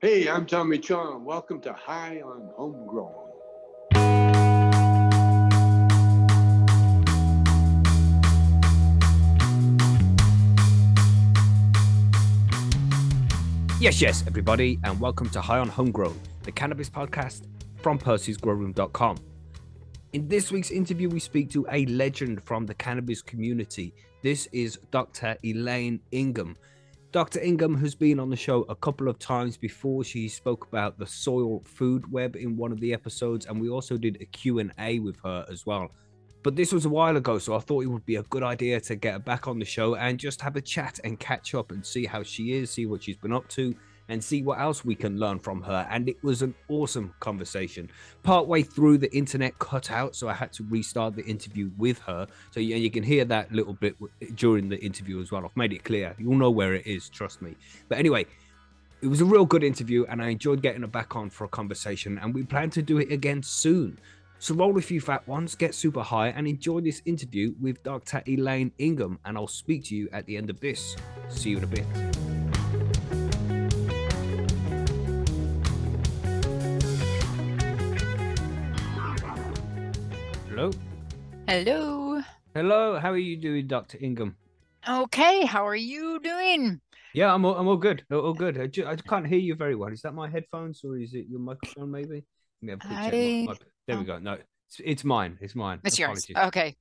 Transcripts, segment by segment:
Hey, I'm Tommy Chong. Welcome to High on Homegrown. Yes, yes, everybody, and welcome to High on Homegrown, the cannabis podcast from Percy'sGrowroom.com. In this week's interview, we speak to a legend from the cannabis community. This is Dr. Elaine Ingham. Dr. Ingham has been on the show a couple of times before. She spoke about the soil food web in one of the episodes, and we also did a Q&A with her as well. But this was a while ago, so I thought it would be a good idea to get her back on the show and just have a chat and catch up and see how she is, see what she's been up to, and see what else we can learn from her. And it was an awesome conversation. Partway through, the internet cut out, so I had to restart the interview with her. So you, can hear that little bit during the interview as well. I've made it clear. You'll know where it is, trust me. But anyway, it was a real good interview, and I enjoyed getting her back on for a conversation. And we plan to do it again soon. So roll a few fat ones, get super high, and enjoy this interview with Dr. Elaine Ingham. And I'll speak to you at the end of this. See you in a bit. Hello. Hello. Hello. How are you doing, Dr. Ingham? Okay. How are you doing? Yeah, I'm all, I'm all good. All good. I, I can't hear you very well. Is that my headphones or is it your microphone? Maybe. Let me have check. My- my- there we go. No, it's, it's mine. It's mine. It's yours. Okay.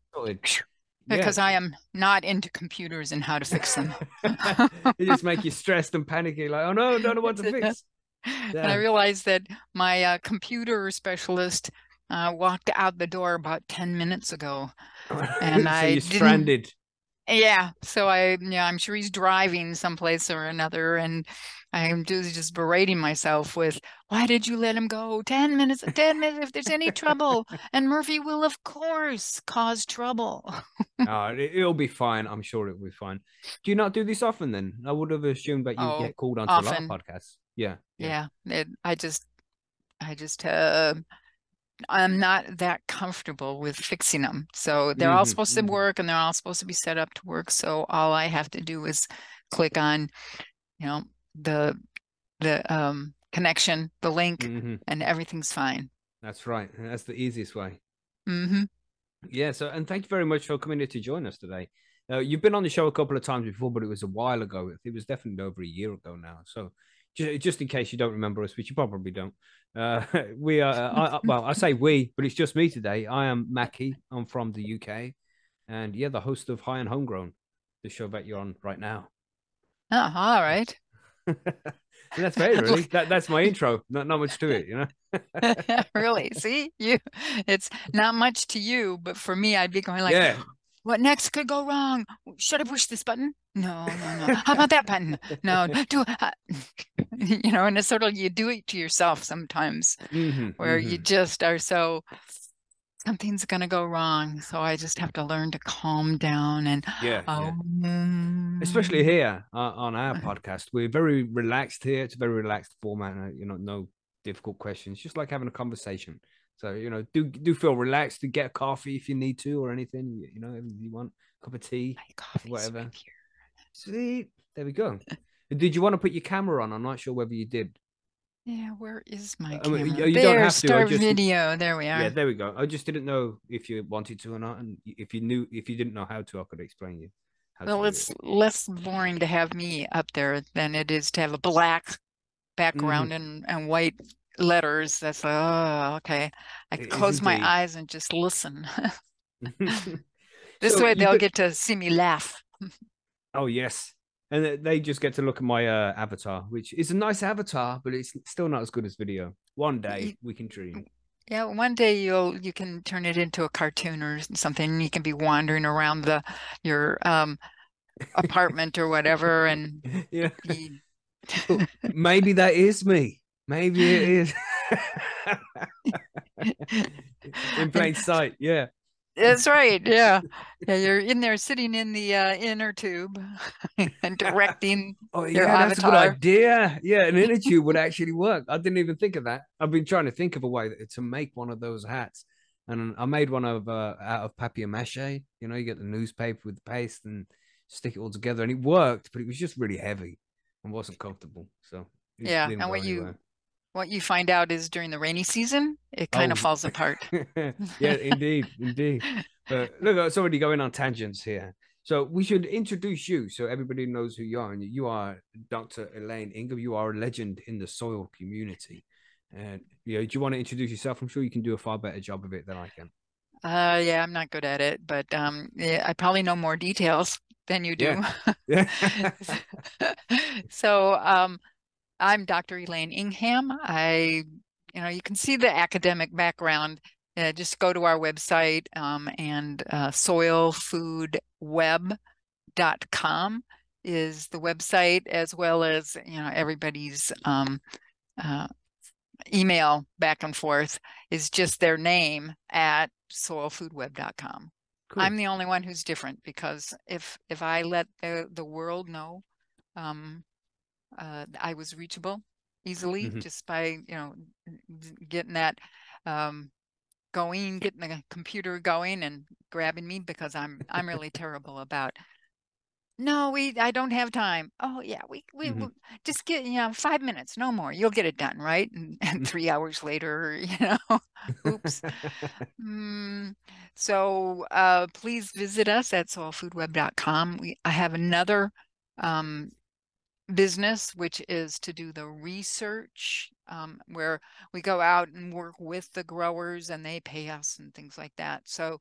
Because I am not into computers and how to fix them. it just make you stressed and panicky, like, oh no, I don't know what to fix. And I realized that my uh, computer specialist uh, walked out the door about 10 minutes ago. And so I you're stranded. Yeah. So I, yeah, I'm sure he's driving someplace or another. And I'm just, just berating myself with, why did you let him go? 10 minutes, 10 minutes, if there's any trouble. And Murphy will, of course, cause trouble. oh, it, it'll be fine. I'm sure it'll be fine. Do you not do this often then? I would have assumed that you Oh, get called onto a lot of podcasts. Yeah. yeah, it, i just i just uh i'm not that comfortable with fixing them so they're all Mhm, supposed to mhm. work and they're all supposed to be set up to work so all i have to do is click on you know the the um connection the link hmm and everything's fine That's right. That's the easiest way. hmm Yeah. So, and thank you very much for coming here to join us today. Uh, you've been on the show a couple of times before, but it was a while ago. It was definitely over a year ago now. So, just, in case you don't remember us, which you probably don't, uh, we are. I, I- well, I say we, but it's just me today. I am Mackie. I'm from the UK, and yeah, the host of High on Homegrown, the show that you're on right now. oh, all right that's very really. That, that's my intro. Not not much to it, you know. really see you it's not much to you but for me i'd be going like yeah. What next could go wrong? Should I push this button? No, no, no. How about that button? No, do uh, you know? And it's sort of you do it to yourself sometimes, Mhm, where you mhm. just are so something's gonna go wrong. So I just have to learn to calm down and Yeah. yeah. especially here uh, on our podcast we're very relaxed here it's a very relaxed format uh, you know no difficult questions just like having a conversation so you know do do feel relaxed to get a coffee if you need to or anything you, you know anything you want a cup of tea whatever. right sweet there we go did you want to put your camera on i'm not sure whether you did Yeah, where is my I mean, you- you don't have to, start just- video. There we are. yeah there we go i just didn't know if you wanted to or not and if you knew if you didn't know how to i could explain you Well, it's it. less boring to have me up there than it is to have a black mm-hmm. background and, and white letters. That's like, oh, okay. I close my eyes and just listen. This So way they'll been- get to see me laugh. Oh yes, and they just get to look at my uh, avatar, which is a nice avatar, but it's still not as good as video. One day we can dream. Yeah, one day you'll you can turn it into a cartoon or something. You can be wandering around the your um apartment or whatever and yeah, be maybe that is me. Maybe it is. In plain sight, yeah. That's right. Yeah. Yeah, you're in there sitting in the uh, inner tube and directing. Oh yeah, that's a good idea. Yeah, an inner tube would actually work. I didn't even think of that. I've been trying to think of a way to make one of those hats, and I made one of uh, out of papier mâché. You know, you get the newspaper with the paste and stick it all together, and it worked, but it was just really heavy and wasn't comfortable. So Yeah, and go what you- anywhere. What you find out is during the rainy season, it kind of Oh. falls apart. yeah, indeed, indeed. But look, it's already going on tangents here. So we should introduce you so everybody knows who you are. And you are Dr. Elaine Ingham. You are a legend in the soil community. And you know, do you want to introduce yourself? I'm sure you can do a far better job of it than I can. Uh, yeah, I'm not good at it, but um, yeah, I probably know more details than you do. Yeah. So, um, I'm Dr. Elaine Ingham. I, you know, you can see the academic background. Uh, just go to our website um, and uh, soilfoodweb.com is the website, as well as, you know, everybody's um, uh, email back and forth is just their name at soilfoodweb.com. Cool. I'm the only one who's different because if if I let the the world know, um, uh, I was reachable easily Mhm. just by you know getting that um, going, getting the computer going, and grabbing me because I'm I'm really terrible about. No, we I don't have time. Oh yeah, we we Mhm. will just get you know five minutes, no more. You'll get it done, right? And, and three hours later, you know, oops. Mm, so uh, please visit us at soilfoodweb.com. We I have another um, business which is to do the research um, where we go out and work with the growers and they pay us and things like that. So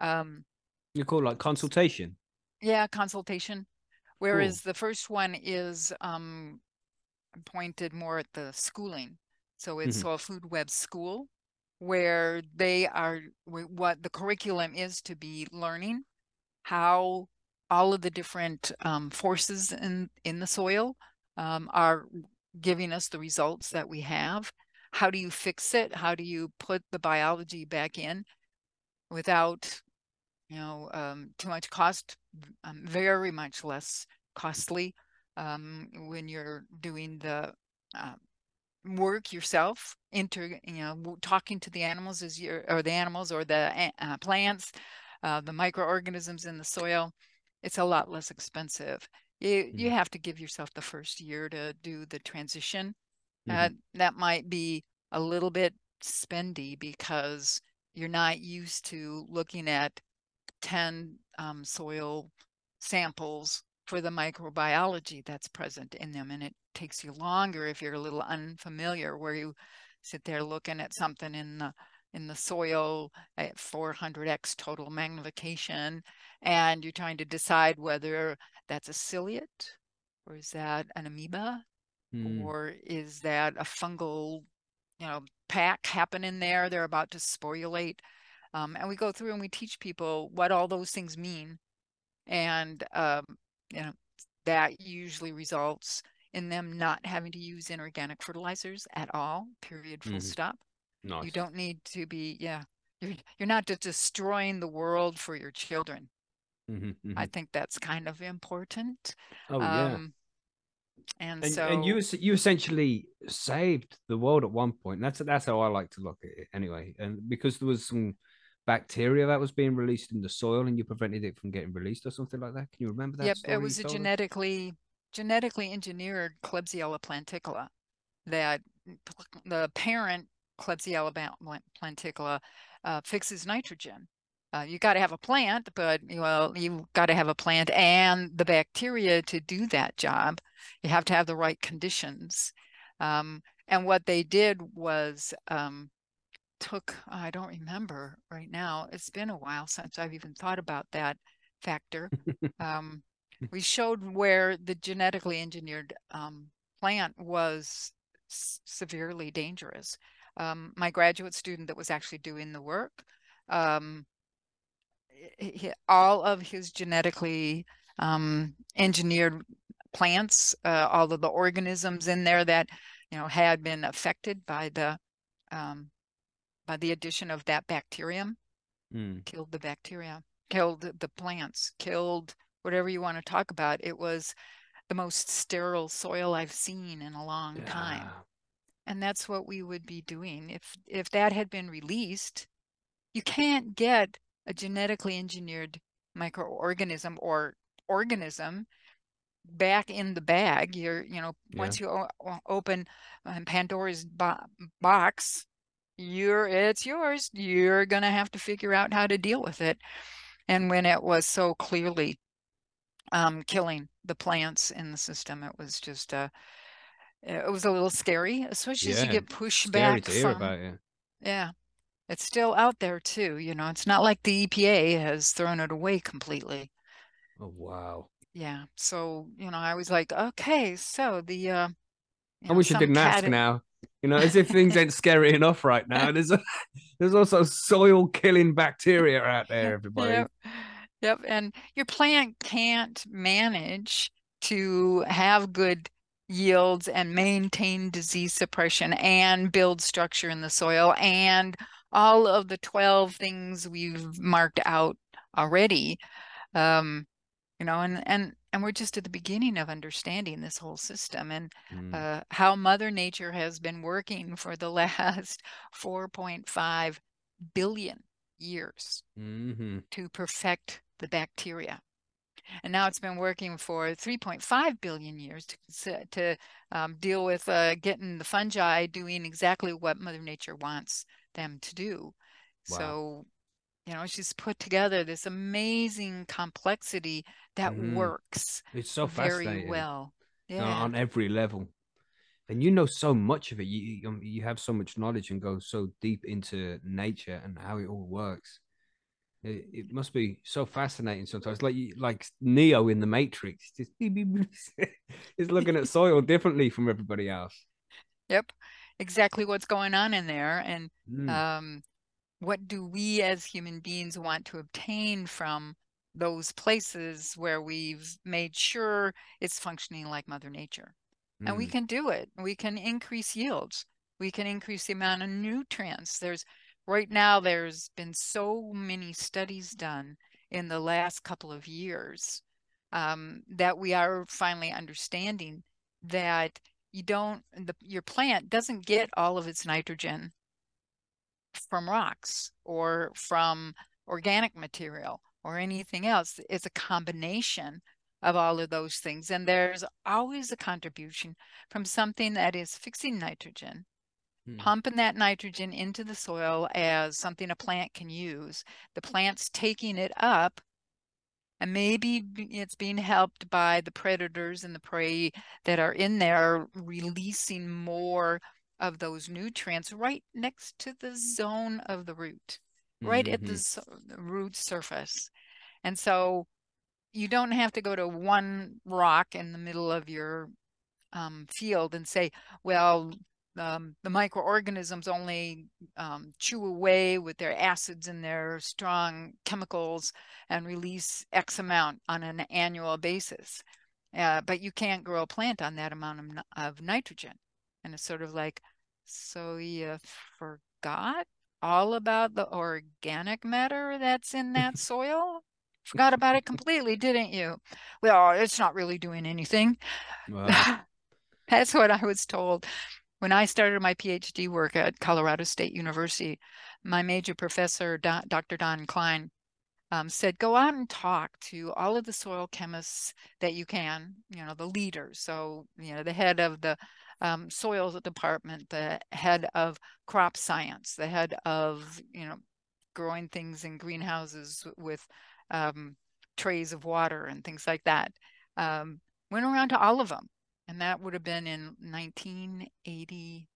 um, you call like consultation. yeah, consultation. Whereas the first one is um, pointed more at the schooling. So it's Mhm. Soil Food Web School, where they are what the curriculum is to be learning how all of the different um, forces in in the soil um, are giving us the results that we have. How do you fix it? How do you put the biology back in without you know um, too much cost um, very much less costly um, when you're doing the uh, work yourself inter you know talking to the animals as you or the animals or the uh, plants uh, the microorganisms in the soil it's a lot less expensive you you Mhm. have to give yourself the first year to do the transition Mhm. uh, that might be a little bit spendy because you're not used to looking at 10 um, soil samples for the microbiology that's present in them. And it takes you longer if you're a little unfamiliar where you sit there looking at something in the in the soil at 400x total magnification and you're trying to decide whether that's a ciliate or is that an amoeba Mm. or is that a fungal you know pack happening there they're about to sporulate um, and we go through and we teach people what all those things mean and um, you know that usually results in them not having to use inorganic fertilizers at all period full Mhm. stop Nice. you don't need to be yeah you're, you're not destroying the world for your children Mhm, i mhm. think that's kind of important Oh yeah. um, and, and, so and you you essentially saved the world at one point. That's that's how I like to look at it anyway. And because there was some bacteria that was being released in the soil, and you prevented it from getting released or something like that. Can you remember that? Yep, it was a genetically genetically engineered Klebsiella planticola that the parent Klebsiella ba- pla- planticola uh, fixes nitrogen. Uh, you got to have a plant, but well, you got to have a plant and the bacteria to do that job. You have to have the right conditions. Um, and what they did was um, took, I don't remember right now. It's been a while since I've even thought about that factor. Um, we showed where the genetically engineered um, plant was severely dangerous. Um, my graduate student that was actually doing the work, um, he- all of his genetically um, engineered plants, uh, all of the organisms in there that you know had been affected by the um, by the addition of that bacterium, Mm. killed the bacteria, killed the plants, killed whatever you want to talk about. It was the most sterile soil I've seen in a long time. And that's what we would be doing. If if that had been released, you can't get a genetically engineered microorganism or organism back in the bag. You're, you know, Yeah. once you open um, Pandora's bo- box, you're it's yours. You're gonna have to figure out how to deal with it. And when it was so clearly um, killing the plants in the system, it was just uh, it was a little scary, especially as you Yeah, get pushed Scary back to hear from about it. yeah. It's still out there too, you know. It's not like the EPA has thrown it away completely. Oh wow. Yeah. So, you know, I was like, okay, so the uh you I know, wish some didn't ask cat- now. You know, as if things ain't scary enough right now. There's a, there's also soil killing bacteria out there, everybody. Yep. Yep. And your plant can't manage to have good yields and maintain disease suppression and build structure in the soil and all of the 12 things we've marked out already. Um, you know, and and and we're just at the beginning of understanding this whole system and Mm, uh, how Mother Nature has been working for the last 4.5 billion years mhm. to perfect the bacteria. And now it's been working for 3.5 billion years to, to um, deal with uh, getting the fungi doing exactly what Mother Nature wants them to do. Wow. So, you know, she's put together this amazing complexity that Mhm. works It's so very well. on- Yeah. on every level. And you know so much of it. You you, um, you have so much knowledge and go so deep into nature and how it all works. It, it must be so fascinating sometimes. Like like Neo in the Matrix, just is looking at soil differently from everybody else. Yep. Exactly what's going on in there. And Mm, um, what do we as human beings want to obtain from those places where we've made sure it's functioning like Mother Nature? And we mm, can do it. We can increase yields. We can increase the amount of nutrients. There's right now, there's been so many studies done in the last couple of years um, that we are finally understanding that you don't, the, your plant doesn't get all of its nitrogen from rocks or from organic material or anything else. It's a combination of all of those things. And there's always a contribution from something that is fixing nitrogen, mm. pumping that nitrogen into the soil as something a plant can use. The plant's taking it up. And maybe it's being helped by the predators and the prey that are in there, releasing more of those nutrients right next to the zone of the root, right at the Mhm. so- the root surface. And so you don't have to go to one rock in the middle of your um, field and say, well, um, the microorganisms only um, chew away with their acids and their strong chemicals and release X amount on an annual basis. Uh, but you can't grow a plant on that amount of, of nitrogen. And it's sort of like, so you forgot all about the organic matter that's in that soil? Forgot about it completely, didn't you? Well, it's not really doing anything. Wow. That's what I was told when I started my PhD work at Colorado State University. My major professor, Dr. Don Klein, um, said, go out and talk to all of the soil chemists that you can, you know, the leaders. So, you know, the head of the um, soils department, the head of crop science, the head of, you know, growing things in greenhouses with um, trays of water and things like that. Um, went around to all of them. And that would have been in 1980.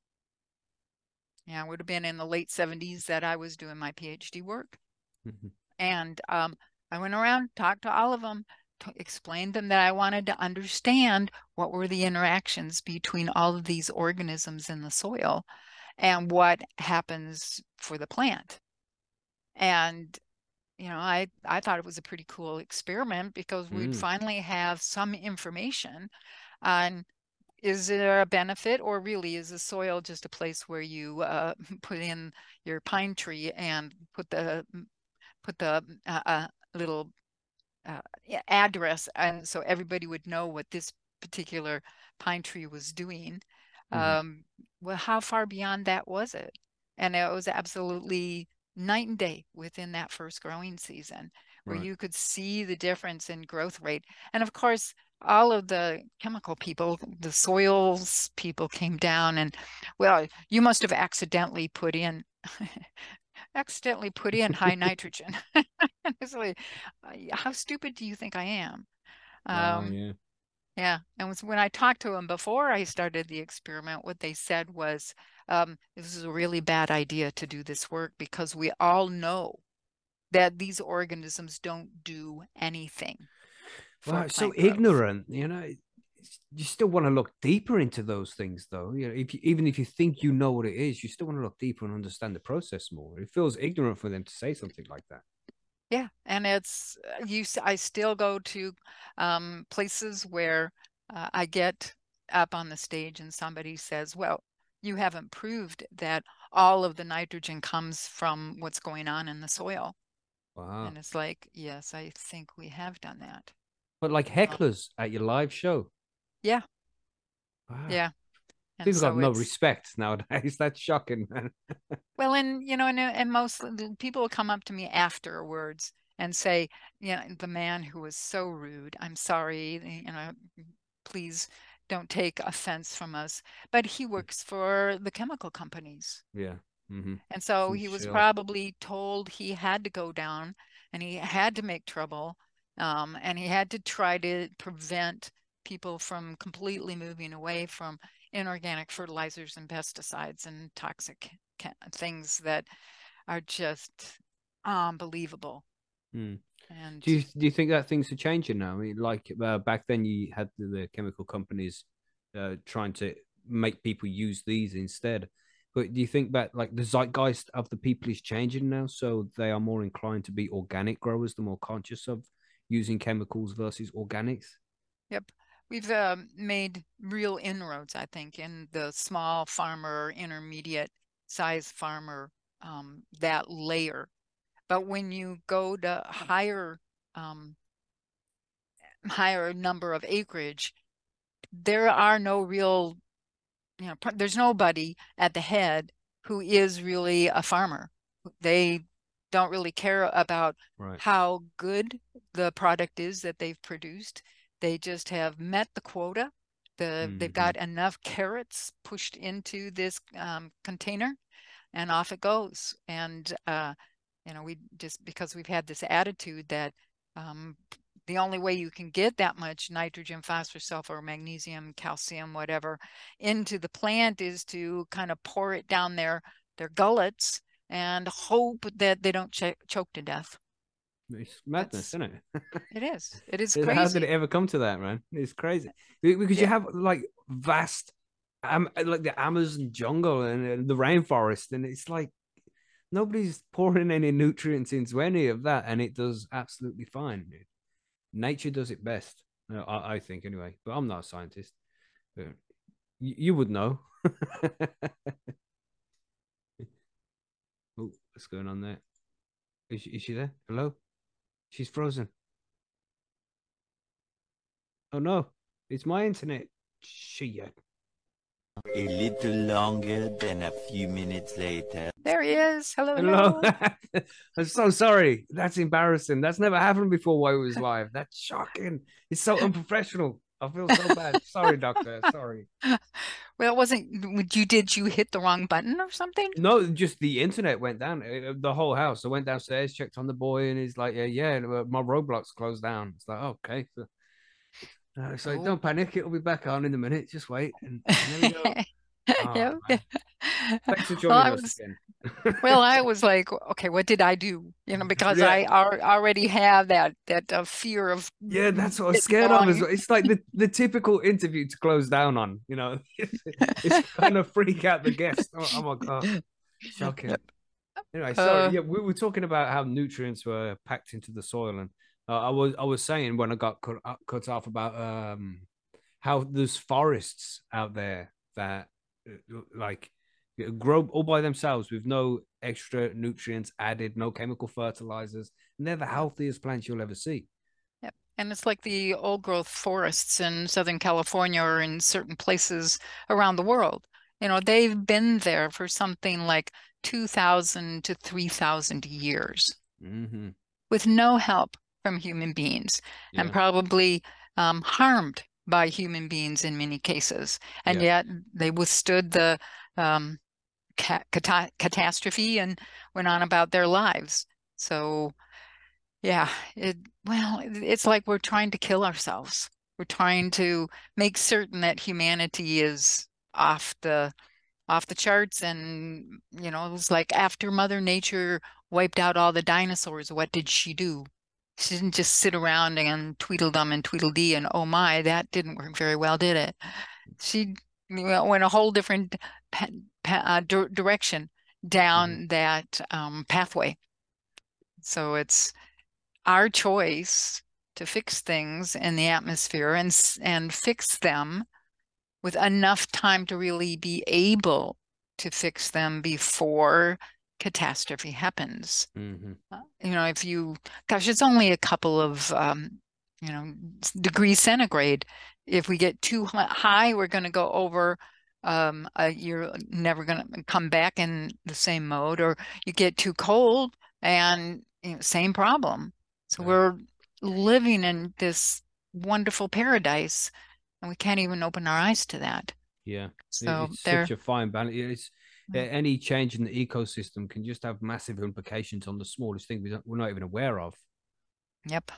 Yeah, it would have been in the late 70s that I was doing my PhD work. Mhm. And um, I went around, talked to all of them, t- explained them that I wanted to understand what were the interactions between all of these organisms in the soil and what happens for the plant. And you know, I I thought it was a pretty cool experiment because we'd Mm. finally have some information on is there a benefit or really is the soil just a place where you uh, put in your pine tree and put the put the uh, uh, little uh, address and so everybody would know what this particular pine tree was doing Mhm. um, well how far beyond that was it and it was absolutely night and day within that first growing season where Right. you could see the difference in growth rate and of course all of the chemical people, the soils people came down and, well, you must have accidentally put in, accidentally put in high nitrogen. like, how stupid do you think I am? Wow, Um, yeah. yeah, and was when I talked to them before I started the experiment, what they said was, um, this is a really bad idea to do this work because we all know that these organisms don't do anything. Wow, it's so growth. ignorant, you know. You still want to look deeper into those things, though. You know, if you, even if you think you know what it is, you still want to look deeper and understand the process more. It feels ignorant for them to say something like that. Yeah, and it's uh, you. i still go to um, places where uh, I get up on the stage and somebody says, "Well, you haven't proved that all of the nitrogen comes from what's going on in the soil." Wow. And it's like, yes, I think we have done that. But like hecklers at your live show. Yeah. Wow. Yeah. And People so got no it's- respect nowadays. That's shocking, man. Well, and you know, and and most people will come up to me afterwards and say, you know, the man who was so rude, I'm sorry, you know, please don't take offense from us. But he works for the chemical companies. Yeah. hmm And so he was shill. probably told he had to go down and he had to make trouble. Um, and he had to try to prevent people from completely moving away from inorganic fertilizers and pesticides and toxic things that are just unbelievable. Mm. And Do you do you think that things are changing now? I mean, like uh, back then, you had the, the chemical companies uh, trying to make people use these instead. But do you think that like the zeitgeist of the people is changing now, so they are more inclined to be organic growers, they're more conscious of using chemicals versus organics? Yep. We've um, made real inroads, I think, in the small farmer, intermediate size farmer, um, that layer. But when you go to higher, um, higher number of acreage, there are no real, you know, there's nobody at the head who is really a farmer. They don't really care about Right. how good the product is that they've produced. They just have met the quota. The they've Mhm. got enough carrots pushed into this um, container, and off it goes. And uh, you know, we just because we've had this attitude that um, the only way you can get that much nitrogen, phosphorus, sulfur, magnesium, calcium, whatever, into the plant is to kind of pour it down their their gullets and hope that they don't ch- choke to death. It's madness, That's isn't it? It is. It is How did it ever come to that, man? It's crazy Be- because you have like vast, um, like the Amazon jungle and, the rainforest, and it's like nobody's pouring any nutrients into any of that, and it does absolutely fine. dude. Nature does it best, uh, I, I think, anyway. But I'm not a scientist. You, you would know. what's going on there? Is she, is she there? Hello? She's frozen. Oh no, it's my internet. Shit. A little longer than a few minutes later. There he is. Hello. Hello. hello. I'm so sorry. That's embarrassing. That's never happened before while it was live. That's shocking. It's so unprofessional. I feel so bad. Sorry, doctor. Sorry. Well, it wasn't. You did you hit the wrong button or something? No, just the internet went down. uh, The whole house. I went downstairs, checked on the boy, and he's like, "Yeah, yeah, uh, my Roblox closed down." It's like, oh, okay. So, uh, so Oh. don't panic. It'll be back on in a minute. Just wait. And, and there we go. Oh. Thanks for joining I us was, again. Well, I was like, okay, what did I do? You know, because Yeah. I al- already have that that uh, fear of Yeah, that's what I was getting scared of. As well. It's like the, the typical interview to close down on, you know. it's kind of freak out the guest. Oh, oh my god, shocking. Anyway, sorry. Uh, yeah, we were talking about how nutrients were packed into the soil, and uh, I was I was saying when I got cut, uh, cut off about um how there's forests out there that uh, like grow all by themselves with no extra nutrients added, no chemical fertilizers, and they're the healthiest plants you'll ever see. Yep. And it's like the old growth forests in Southern California or in certain places around the world. You know, they've been there for something like 2,000 to 3,000 years Mm-hmm. with no help from human beings. And probably um, harmed by human beings in many cases, and Yeah. yet they withstood the um, ca- cata- catastrophe and went on about their lives. So, yeah, it well, it's like we're trying to kill ourselves. We're trying to make certain that humanity is off the off the charts and you know, it was like after Mother Nature wiped out all the dinosaurs, what did she do? She didn't just sit around and tweedledum and tweedledee and oh my, that didn't work very well, did it? She went a whole different pa- pa- uh, dir- direction down that um, pathway. So it's our choice to fix things in the atmosphere and and fix them with enough time to really be able to fix them before catastrophe happens. Mhm. Uh, You know, if you, gosh, it's only a couple of, um, you know, degrees centigrade. If we get too high, we're going to go over. Um, uh, you're never going to come back in the same mode, or you get too cold, and you know, same problem. So Right. we're living in this wonderful paradise, and we can't even open our eyes to that. Yeah. So it's such a fine balance. It's Mm. a- any change in the ecosystem can just have massive implications on the smallest thing we're not even aware of. Yep.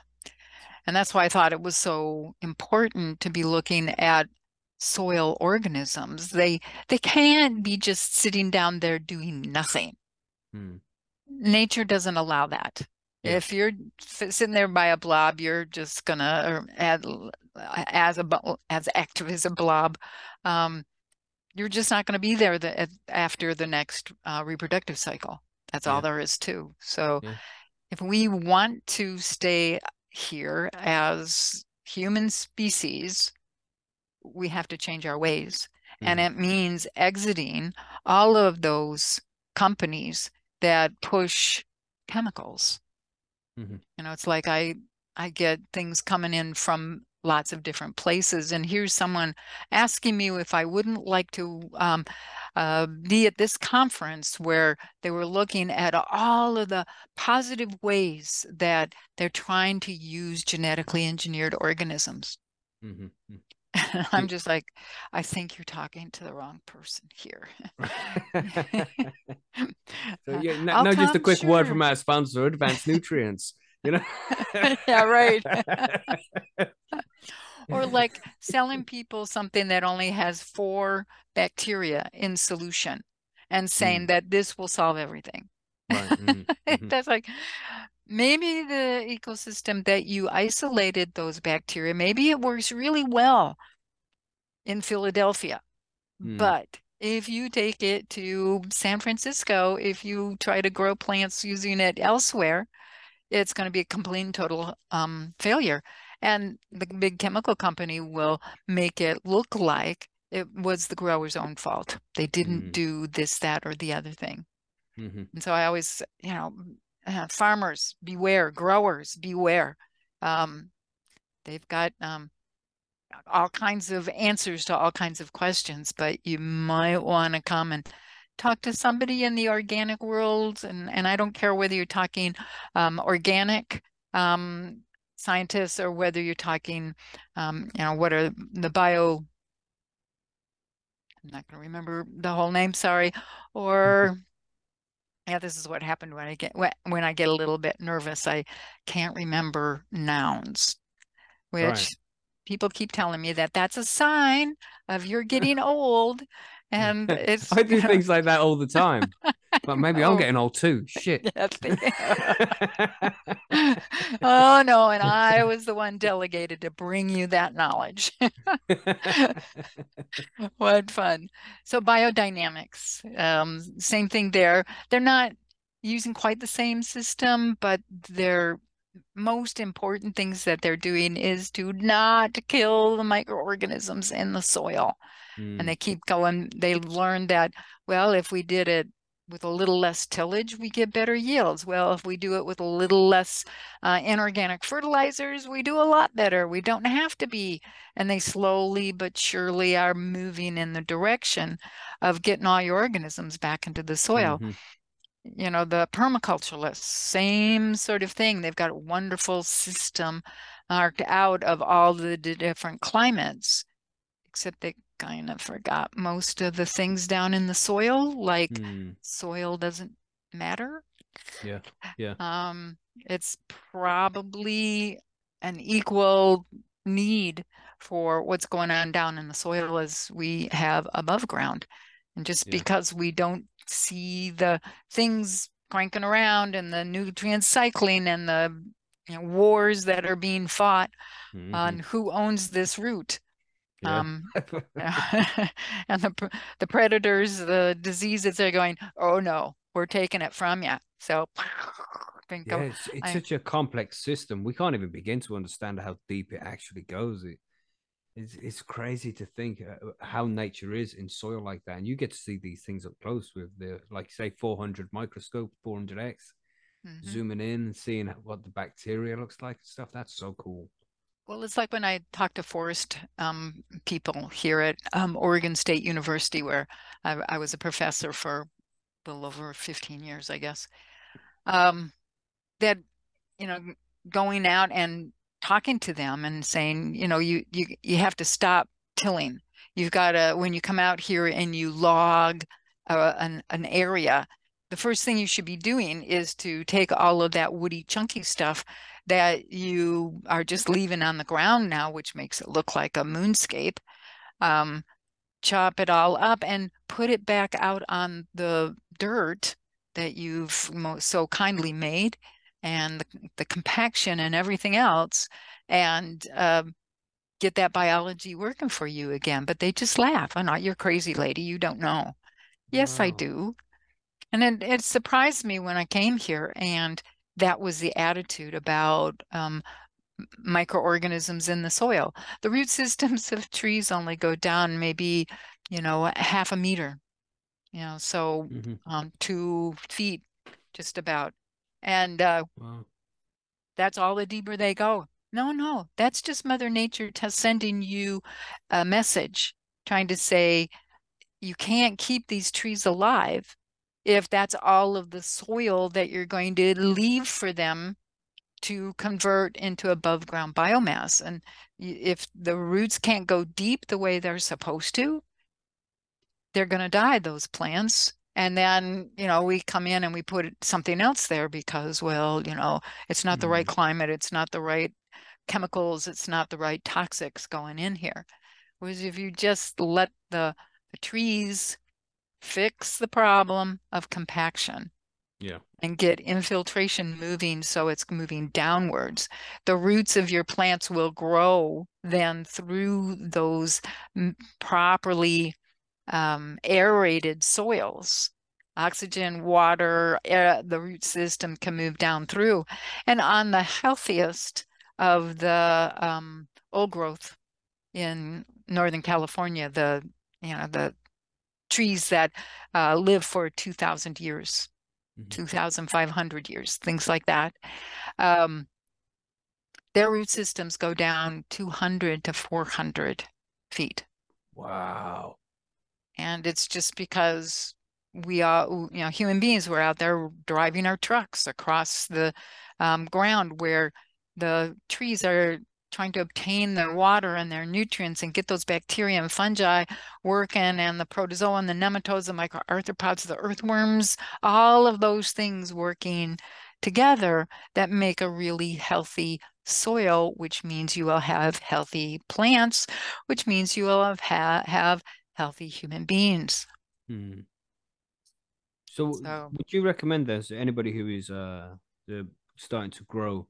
And that's why I thought it was so important to be looking at soil organisms. They they can't be just sitting down there doing nothing. Hmm. Nature doesn't allow that. Yeah. If you're sitting there by a blob, you're just gonna or add, as a as active as a blob. Um, you're just not going to be there the, after the next uh, reproductive cycle. That's all there is to. So Yeah. if we want to stay here as human species, we have to change our ways. And Mhm. it means exiting all of those companies that push chemicals. Mhm. You know, it's like I I get things coming in from lots of different places, and here's someone asking me if I wouldn't like to um, uh, be at this conference where they were looking at all of the positive ways that they're trying to use genetically engineered organisms. Mhm. I'm just like, I think you're talking to the wrong person here. so Uh, yeah, no, I'll no, just a quick word from sure. our sponsor, Advanced Nutrients. You know. Yeah, right. or like selling people something that only has four bacteria in solution and saying that this will solve everything. Right, mhm, mhm. That's like maybe the ecosystem that you isolated those bacteria, maybe it works really well in Philadelphia. Mm. But if you take it to San Francisco, if you try to grow plants using it elsewhere, it's going to be a complete and total um, failure. And the big chemical company will make it look like it was the grower's own fault. They didn't Mm. do this, that, or the other thing. Mhm. And so I always, you know, uh, farmers beware, growers beware. Um, they've got um, all kinds of answers to all kinds of questions, but you might want to come and talk to somebody in the organic world. And, and I don't care whether you're talking um, organic um, scientists or whether you're talking, um, you know, what are the bio, I'm not going to remember the whole name, sorry, or yeah, this is what happened when I get when I get a little bit nervous. I can't remember nouns, which Right. people keep telling me that that's a sign of you're getting old, and it's I do things like that all the time. But maybe I'm Oh. getting old too. Shit. Oh no, and I was the one delegated to bring you that knowledge. What fun. So biodynamics, um, same thing there. They're not using quite the same system, but their most important things that they're doing is to not kill the microorganisms in the soil. Mm, And they keep going. They learned that, well, if we did it with a little less tillage, we get better yields. Well, if we do it with a little less uh, inorganic fertilizers, we do a lot better. We don't have to be. And they slowly but surely are moving in the direction of getting all your organisms back into the soil. mhm. You know, the permaculturalists, same sort of thing. They've got a wonderful system marked out of all the d- different climates, except they kind of forgot most of the things down in the soil, like Mm, soil doesn't matter. Yeah, yeah. Um, it's probably an equal need for what's going on down in the soil as we have above ground. And just Yeah. because we don't see the things cranking around and the nutrient cycling and the you know, wars that are being fought mhm, on who owns this root. Yeah. Um, and the the predators, the diseases, they're going, oh no, we're taking it from you. So think Yeah, of- it's, it's I- such a complex system. We can't even begin to understand how deep it actually goes. It, it's it's crazy to think uh, how nature is in soil like that, and you get to see these things up close with the like say 400 microscope, 400x, Mhm. zooming in and seeing what the bacteria looks like and stuff. That's so cool. Well, it's like when I talk to forest um, people here at um, Oregon State University, where I, I was a professor for a little over 15 years, I guess. Um, that, you know, going out and talking to them and saying, you know, you you you have to stop tilling. You've got to when you come out here and you log uh, an an area, the first thing you should be doing is to take all of that woody, chunky stuff that you are just leaving on the ground now, which makes it look like a moonscape. Um, chop it all up and put it back out on the dirt that you've so kindly made and the, the compaction and everything else and um, get that biology working for you again. But they just laugh. Oh, not you're crazy lady. You don't know. Yes, I do. And it, it surprised me when I came here, and that was the attitude about um, microorganisms in the soil. The root systems of trees only go down maybe, you know, a half a meter, you know, so Mhm. um, two feet just about. And uh, Wow. that's all the deeper they go. No, no, that's just Mother Nature t- sending you a message, trying to say you can't keep these trees alive if that's all of the soil that you're going to leave for them to convert into above ground biomass. And if the roots can't go deep the way they're supposed to, they're going to die, those plants. And then, you know, we come in and we put something else there because, well, you know, it's not the right mm. climate, it's not the right chemicals, it's not the right toxics going in here. Whereas if you just let the, the trees fix the problem of compaction Yeah. and get infiltration moving so it's moving downwards, the roots of your plants will grow then through those properly um, aerated soils. Oxygen, water, air, the root system can move down through. And on the healthiest of the um, old growth in Northern California, the you know the trees that uh, live for 2,000 years, Mhm. 2,500 years, things like that. Um, their root systems go down 200 to 400 feet. Wow. And it's just because we are, you know, human beings were out there driving our trucks across the um, ground where the trees are trying to obtain their water and their nutrients and get those bacteria and fungi working and the protozoa and the nematodes, the microarthropods, the earthworms, all of those things working together that make a really healthy soil, which means you will have healthy plants, which means you will have, ha- have healthy human beings. Hmm. So, So- would you recommend this to anybody who is uh starting to grow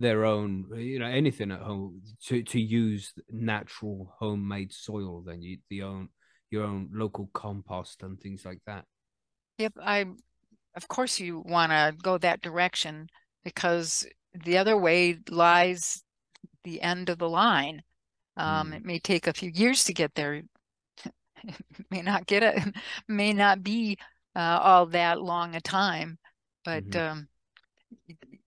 their own, you know, anything at home to to use natural homemade soil? Then you the own your own local compost and things like that. Yep, I, of course you want to go that direction because the other way lies the end of the line. Um, Mm. it may take a few years to get there. may not get it, may not be uh, all that long a time, but Mhm. um,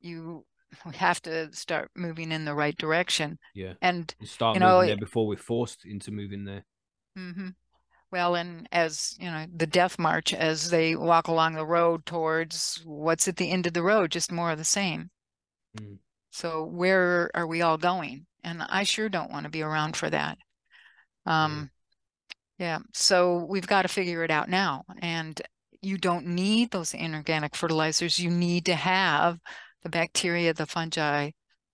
you we have to start moving in the right direction. Yeah, And You start You moving know, there before we're forced into moving there. hmm Well, and as you know, the death march as they walk along the road towards what's at the end of the road, just more of the same. Mm. So where are we all going? And I sure don't want to be around for that. Um, yeah, so we've got to figure it out now. And you don't need those inorganic fertilizers. You need to have the bacteria, the fungi,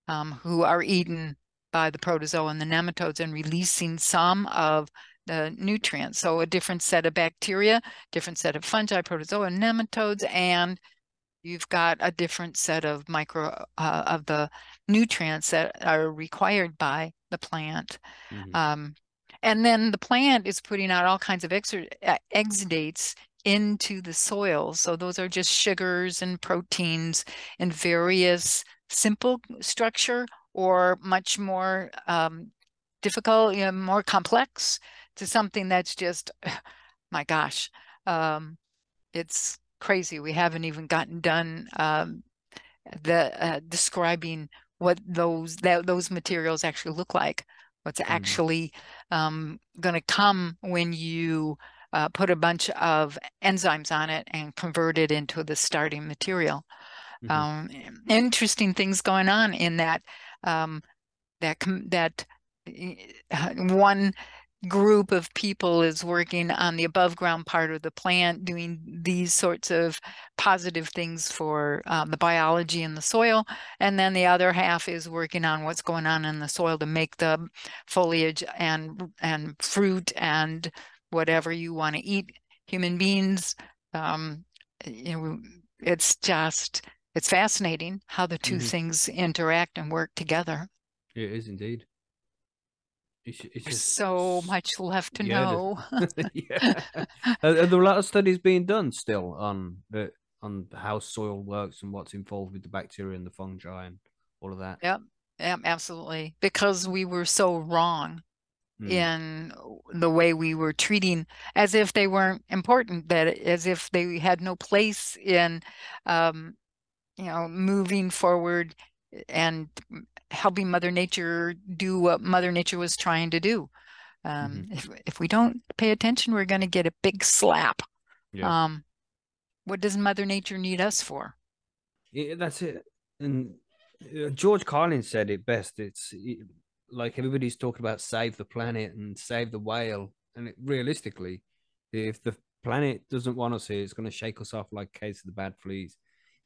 um, who are eaten by the protozoa and the nematodes and releasing some of the nutrients. So a different set of bacteria, different set of fungi, protozoa, nematodes, and you've got a different set of micro uh, of the nutrients that are required by the plant. Mhm. Um, and then the plant is putting out all kinds of uh, exudates into the soil. So those are just sugars and proteins and various simple structure or much more um, difficult, you know, more complex to something that's just, my gosh, um, it's crazy. We haven't even gotten done um, the uh, describing what those that those materials actually look like. What's actually um, going to come when you uh, put a bunch of enzymes on it and convert it into the starting material. Mhm. Um, interesting things going on in that um, that com- that uh, one group of people is working on the above ground part of the plant doing these sorts of positive things for um, the biology in the soil and then the other half is working on what's going on in the soil to make the foliage and and fruit and whatever you want to eat human beings um, you know it's just it's fascinating how the 2 Mhm. things interact and work together It is indeed. It's, it's There's just so much left to yeah, know there's- yeah. Are, are there a lot of studies being done still on the on how soil works and what's involved with the bacteria and the fungi and all of that? Yep. Yeah, absolutely. Because we were so wrong Mm. in the way we were treating as if they weren't important, that as if they had no place in um, you know, moving forward and helping Mother Nature do what Mother Nature was trying to do. Um, if if we don't pay attention, we're going to get a big slap. Yeah. Um, what does Mother Nature need us for? Yeah, that's it. And uh, George Carlin said it best. It's it, like everybody's talking about save the planet and save the whale. And it, realistically, if the planet doesn't want us here, it's going to shake us off like case of the bad fleas.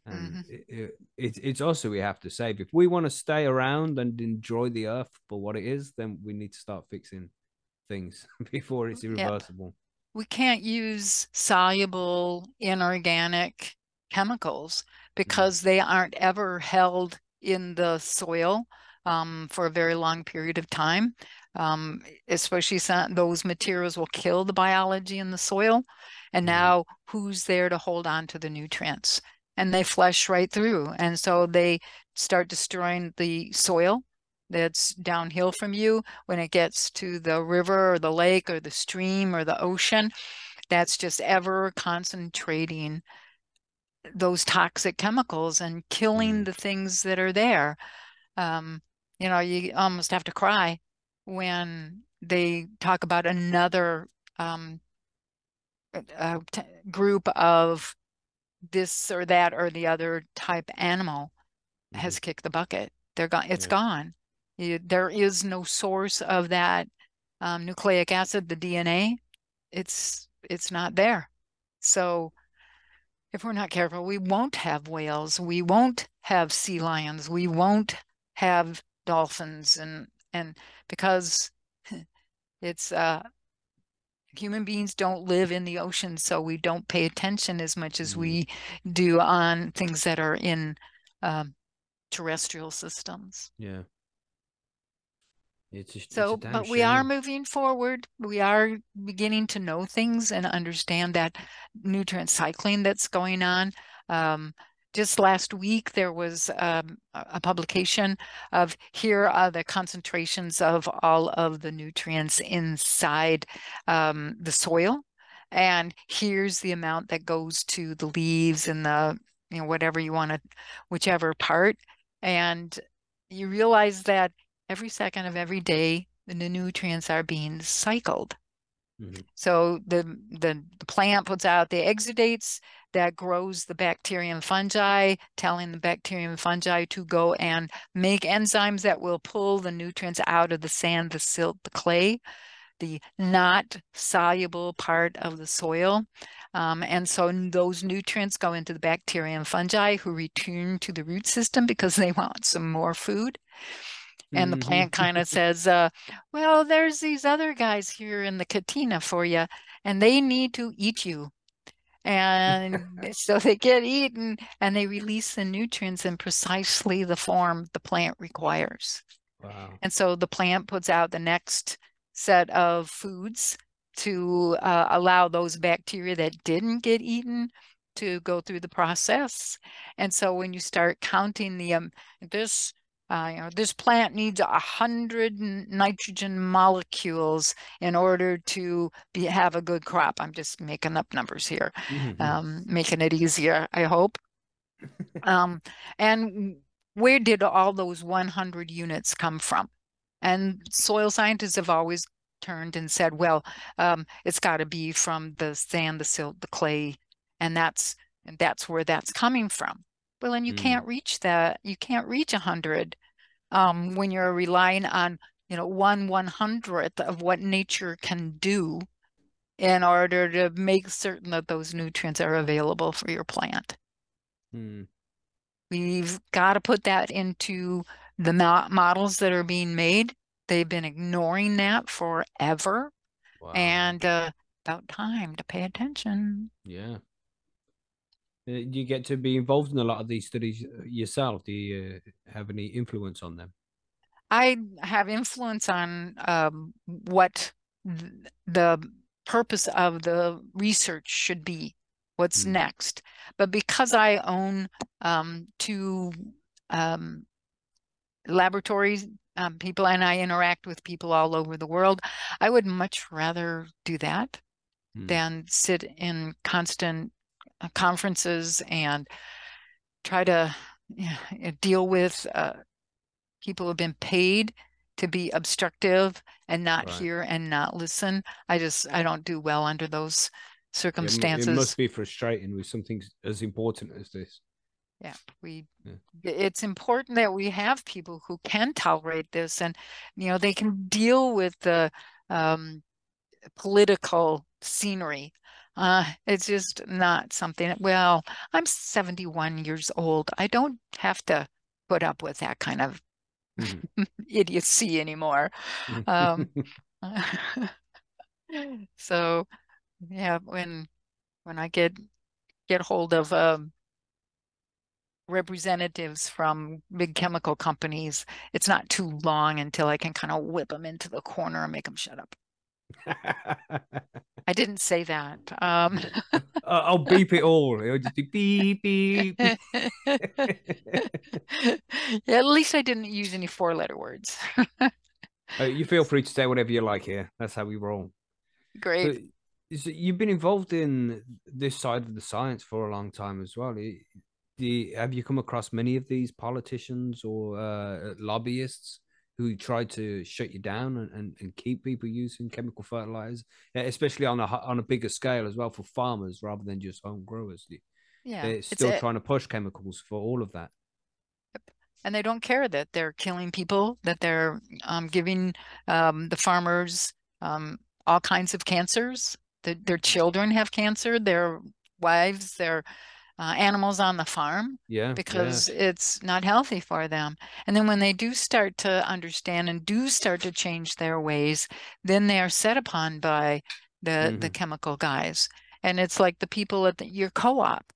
And mm-hmm. it, it, it's it's us who we have to save. If we want to stay around and enjoy the earth for what it is, then we need to start fixing things before it's Yep. irreversible. we can't use soluble inorganic chemicals mm. because they aren't ever held in the soil um, for a very long period of time. Um, especially some, those materials will kill the biology in the soil. And Mhm. now who's there to hold on to the nutrients? And they flush right through. And so they start destroying the soil that's downhill from you when it gets to the river or the lake or the stream or the ocean that's just ever concentrating those toxic chemicals and killing Mm. the things that are there um, you know you almost have to cry when they talk about another um, uh, group of this or that or the other type animal has kicked the bucket. They're gone. It's Yeah. gone. You, there is no source of that um, nucleic acid, the DNA. It's it's not there. So if we're not careful, we won't have whales. We won't have sea lions. We won't have dolphins, and and because it's uh, human beings don't live in the ocean, so we don't pay attention as much as Mm. we do on things that are in um, terrestrial systems. Yeah. It's just it's So, damn but we are moving forward. We are beginning to know things and understand that nutrient cycling that's going on. Um, just last week, there was um, a publication of here are the concentrations of all of the nutrients inside um, the soil. And here's the amount that goes to the leaves and the, you know, whatever you want to, whichever part. And you realize that every second of every day, the nutrients are being cycled. Mhm. So the, the the plant puts out the exudates that grows the bacteria and fungi, telling the bacteria and fungi to go and make enzymes that will pull the nutrients out of the sand, the silt, the clay, the not soluble part of the soil. Um, and so those nutrients go into the bacteria and fungi who return to the root system because they want some more food. And the Mhm. plant kind of says, uh, well, there's these other guys here in the katina for you, and they need to eat you. And so they get eaten and they release the nutrients in precisely the form the plant requires. Wow. And so the plant puts out the next set of foods to uh, allow those bacteria that didn't get eaten to go through the process. And so when you start counting the um, this uh, you know this plant needs a hundred nitrogen molecules in order to be have a good crop. I'm just making up numbers here Mhm. um, making it easier, I hope. um, and where did all those 100 units come from? And soil scientists have always turned and said, well, um, it's got to be from the sand, the silt, the clay, and that's and that's where that's coming from. Well, and you Mm. can't reach that. You can't reach 100 um, when you're relying on, you know, one one hundredth of what nature can do in order to make certain that those nutrients are available for your plant. Mm. We've got to put that into the mo- models that are being made. They've been ignoring that forever, Wow. and uh, about time to pay attention. Yeah. Uh, Do you get to be involved in a lot of these studies uh, yourself? Do you uh, have any influence on them? I have influence on um, what th- the purpose of the research should be, what's Hmm. next. But because I own um, two um, laboratories, um, people, and I interact with people all over the world, I would much rather do that Hmm. than sit in constant conferences and try to yeah, deal with uh, people who have been paid to be obstructive and not Right. hear and not listen. I just I don't do well under those Yeah, it mu- circumstances. It must be frustrating with something as important as this. Yeah, we Yeah. it's important that we have people who can tolerate this and you know they can deal with the um, political scenery. Uh, it's just not something. Well, I'm 71 years old. I don't have to put up with that kind of Mhm. idiocy anymore. Um, so yeah, when when I get get hold of um, representatives from big chemical companies, it's not too long until I can kind of whip them into the corner and make them shut up. I didn't say that. Um, Uh, I'll beep it all. It'll just be beep beep. beep. yeah, at least I didn't use any four-letter words. Uh, you feel free to say whatever you like here. That's how we roll. Great. But it- you've been involved in this side of the science for a long time as well. Do you, have you come across many of these politicians or uh, lobbyists who try to shut you down and, and, and keep people using chemical fertilizers, especially on a on a bigger scale as well for farmers rather than just home growers? Yeah, They're still trying to push chemicals for all of that. and they don't care that they're killing people, that they're um, giving um, the farmers um, all kinds of cancers. That their children have cancer, their wives, their uh, animals on the farm Yeah, because it's not healthy for them. And then when they do start to understand and do start to change their ways, then they are set upon by the the Mhm. chemical guys. And it's like the people at the, your co-op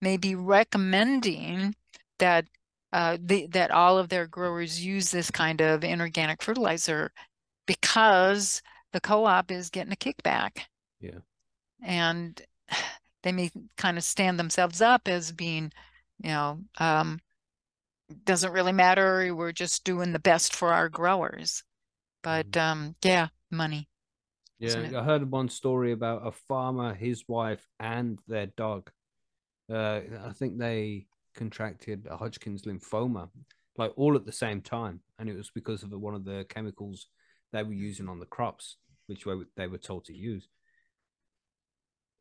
may be recommending that uh, the, that all of their growers use this kind of inorganic fertilizer because the co-op is getting a kickback. Yeah. And they may kind of stand themselves up as being, you know, um, doesn't really matter. We're just doing the best for our growers. But um, yeah, money. Yeah. I heard one story about a farmer, his wife, and their dog. Uh, I think they contracted a Hodgkin's lymphoma, like all at the same time, and it was because of one of the chemicals they were using on the crops. which they were told to use.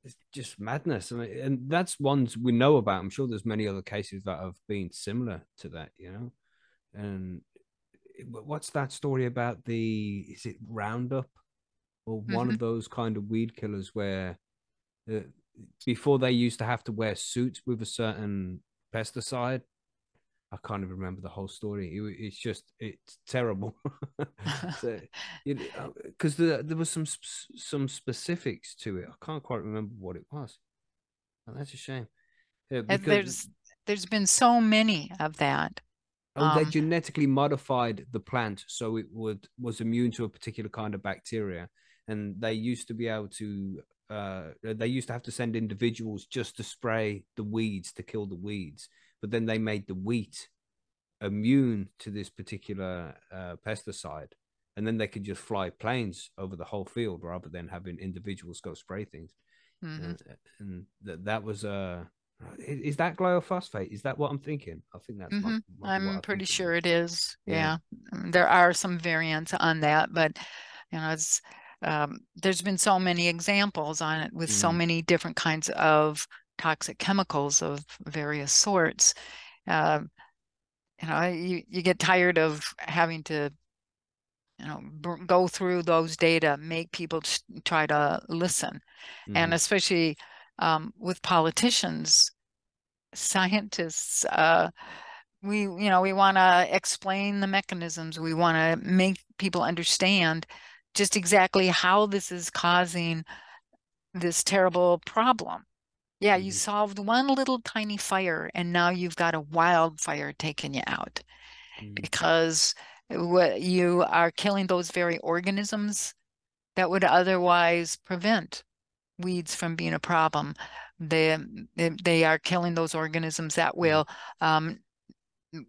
It's just madness, I mean, and that's ones we know about. I'm sure there's many other cases that have been similar to that, you know. And what's that story about the? Is it Roundup or one Mhm. of those kind of weed killers where uh, before they used to have to wear suits with a certain pesticide? I can't even remember the whole story. It, it's just it's terrible. so, because there there was some some specifics to it. I can't quite remember what it was. And that's a shame. Yeah, And because there's there's been so many of that. oh, they um, genetically modified the plant so it would was immune to a particular kind of bacteria, and they used to be able to. Uh, they used to have to send individuals just to spray the weeds to kill the weeds, but then they made the wheat immune to this particular uh, pesticide, and then they could just fly planes over the whole field rather than having individuals go spray things. mhm. Uh, and that that was uh, is is that glyphosate? Is that what I'm thinking? I think that's. Mhm. be what I I'm pretty it sure it is. Yeah. Yeah. Mm, There are some variants on that, but you know, it's um, there's been so many examples on it with so Mhm. many different kinds of toxic chemicals of various sorts. Um, you know, you, you get tired of having to, you know, br- go through those data, make people try to listen. And Mhm. especially um, with politicians, scientists, uh, we you know we want to explain the mechanisms we want to make people understand just exactly how this is causing this terrible problem yeah you Mhm. solved one little tiny fire and now you've got a wildfire taking you out Mhm. because what you are killing those very organisms that would otherwise prevent weeds from being a problem they they, are killing those organisms that will um,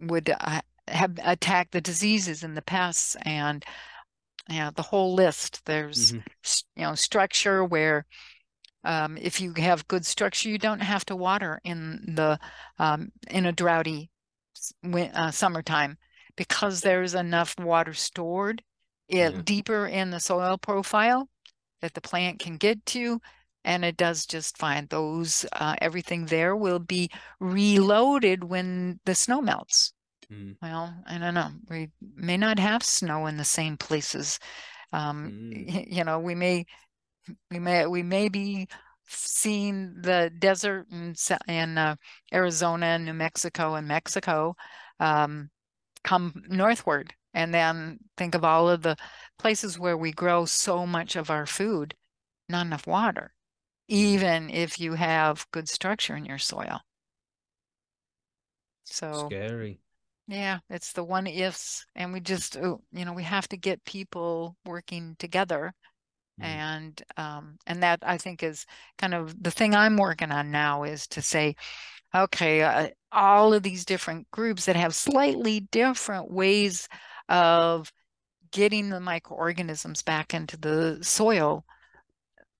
would uh, have attacked the diseases and the pests and you know, the whole list. There's Mhm. you know structure where um, if you have good structure, you don't have to water in the um, in a droughty uh, summertime because there's enough water stored it Yeah. deeper in the soil profile that the plant can get to and it does just fine those uh, everything there will be reloaded when the snow melts Mhm. well i don't know we may not have snow in the same places um Mm. you know we may we may we may be seeing the desert in, in uh, arizona and new mexico and mexico um come northward and then think of all of the places where we grow so much of our food not enough water Mm. even if you have good structure in your soil so Scary. yeah it's the one ifs and we just oh, you know we have to get people working together Mm. and um and that i think is kind of the thing i'm working on now is to say okay uh, all of these different groups that have slightly different ways of getting the microorganisms back into the soil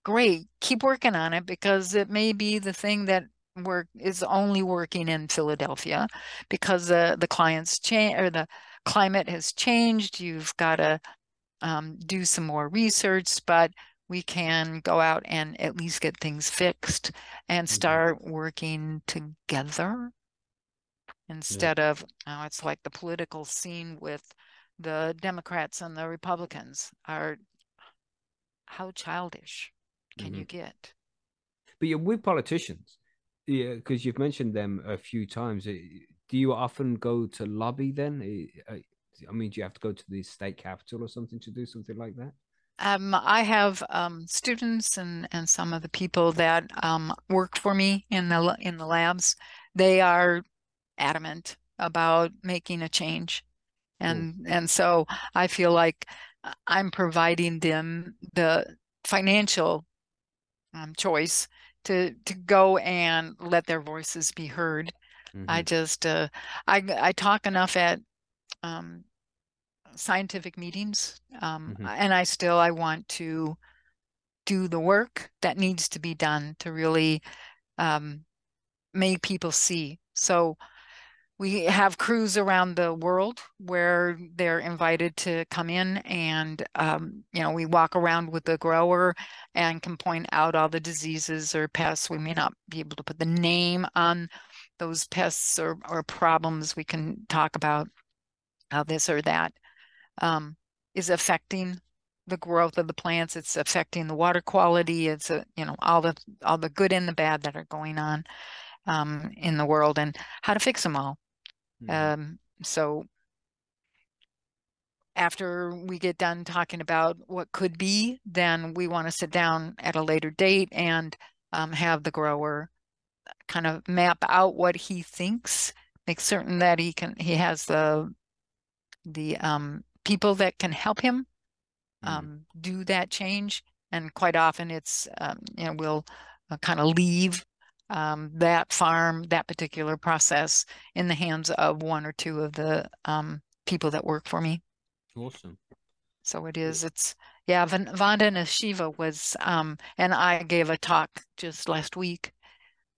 great keep working on it because it may be the thing that work is only working in Philadelphia because the the clients change or the climate has changed you've got to um, do some more research but we can go out and at least get things fixed and Mhm. start working together instead of oh, it's like the political scene with the Democrats and the Republicans are how childish can you get? But you're with politicians, yeah, because you've mentioned them a few times. Eh, Do you often go to lobby then? I mean, do you have to go to the state capital or something to do something like that? Um, I have um, students and and some of the people that um, work for me in the in the labs. They are adamant about making a change, and and so I feel like I'm providing them the financial um, choice to to go and let their voices be heard. I Mhm. just uh, I I talk enough at um, scientific meetings, um, Mhm. and I still I want to do the work that needs to be done to really um, make people see. So we have crews around the world where they're invited to come in and um, you know we walk around with the grower and can point out all the diseases or pests we may not be able to put the name on those pests or, or problems we can talk about how this or that um, is affecting the growth of the plants it's affecting the water quality it's a, you know all the all the good and the bad that are going on um, in the world and how to fix them all Mhm. um, so after we get done talking about what could be, then we want to sit down at a later date and um, have the grower kind of map out what he thinks, make certain that he can he has the the um, people that can help him Mhm. um, do that change. And quite often it's, um, you know, we'll uh, kind of leave um, that farm, that particular process in the hands of one or two of the um, people that work for me. Awesome. So it is, it's, yeah, Van- Vandana Shiva was, um, and I gave a talk just last week.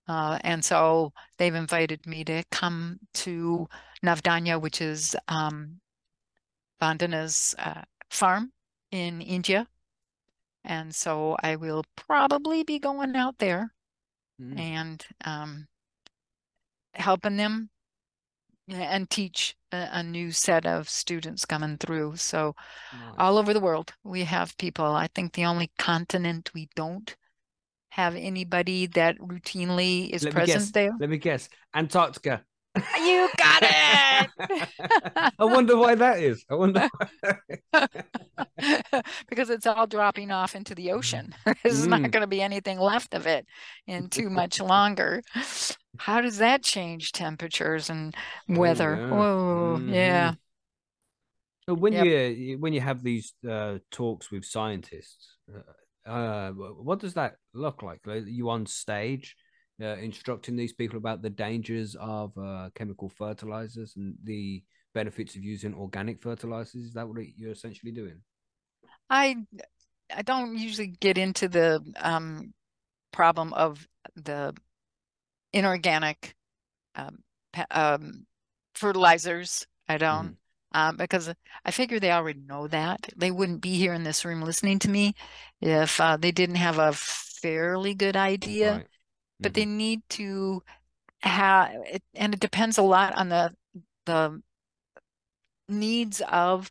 Uh, and so they've invited me to come to Navdanya, which is um, Vandana's uh, farm in India. And so I will probably be going out there Mm. and um, helping them and teach a, a new set of students coming through. So Nice. all over the world, we have people. I think the only continent we don't have anybody that routinely is Let present guess. there. Let me guess. Antarctica. You got it. I wonder why that is. I wonder. because it's all dropping off into the ocean. There's not Mm. going to be anything left of it in too much longer. How does that change temperatures and Oh, weather? yeah. Oh, yeah. Mhm. So when Yep. you when you have these uh, talks with scientists, uh, uh, what does that look like? You on stage uh, instructing these people about the dangers of uh, chemical fertilizers and the benefits of using organic fertilizers? Is that what you're essentially doing? I I don't usually get into the um, problem of the inorganic um, um, fertilizers. I don't um, because I figure they already know that. They wouldn't be here in this room listening to me if uh, they didn't have a fairly good idea. Right. But Mhm. they need to have and it depends a lot on the the needs of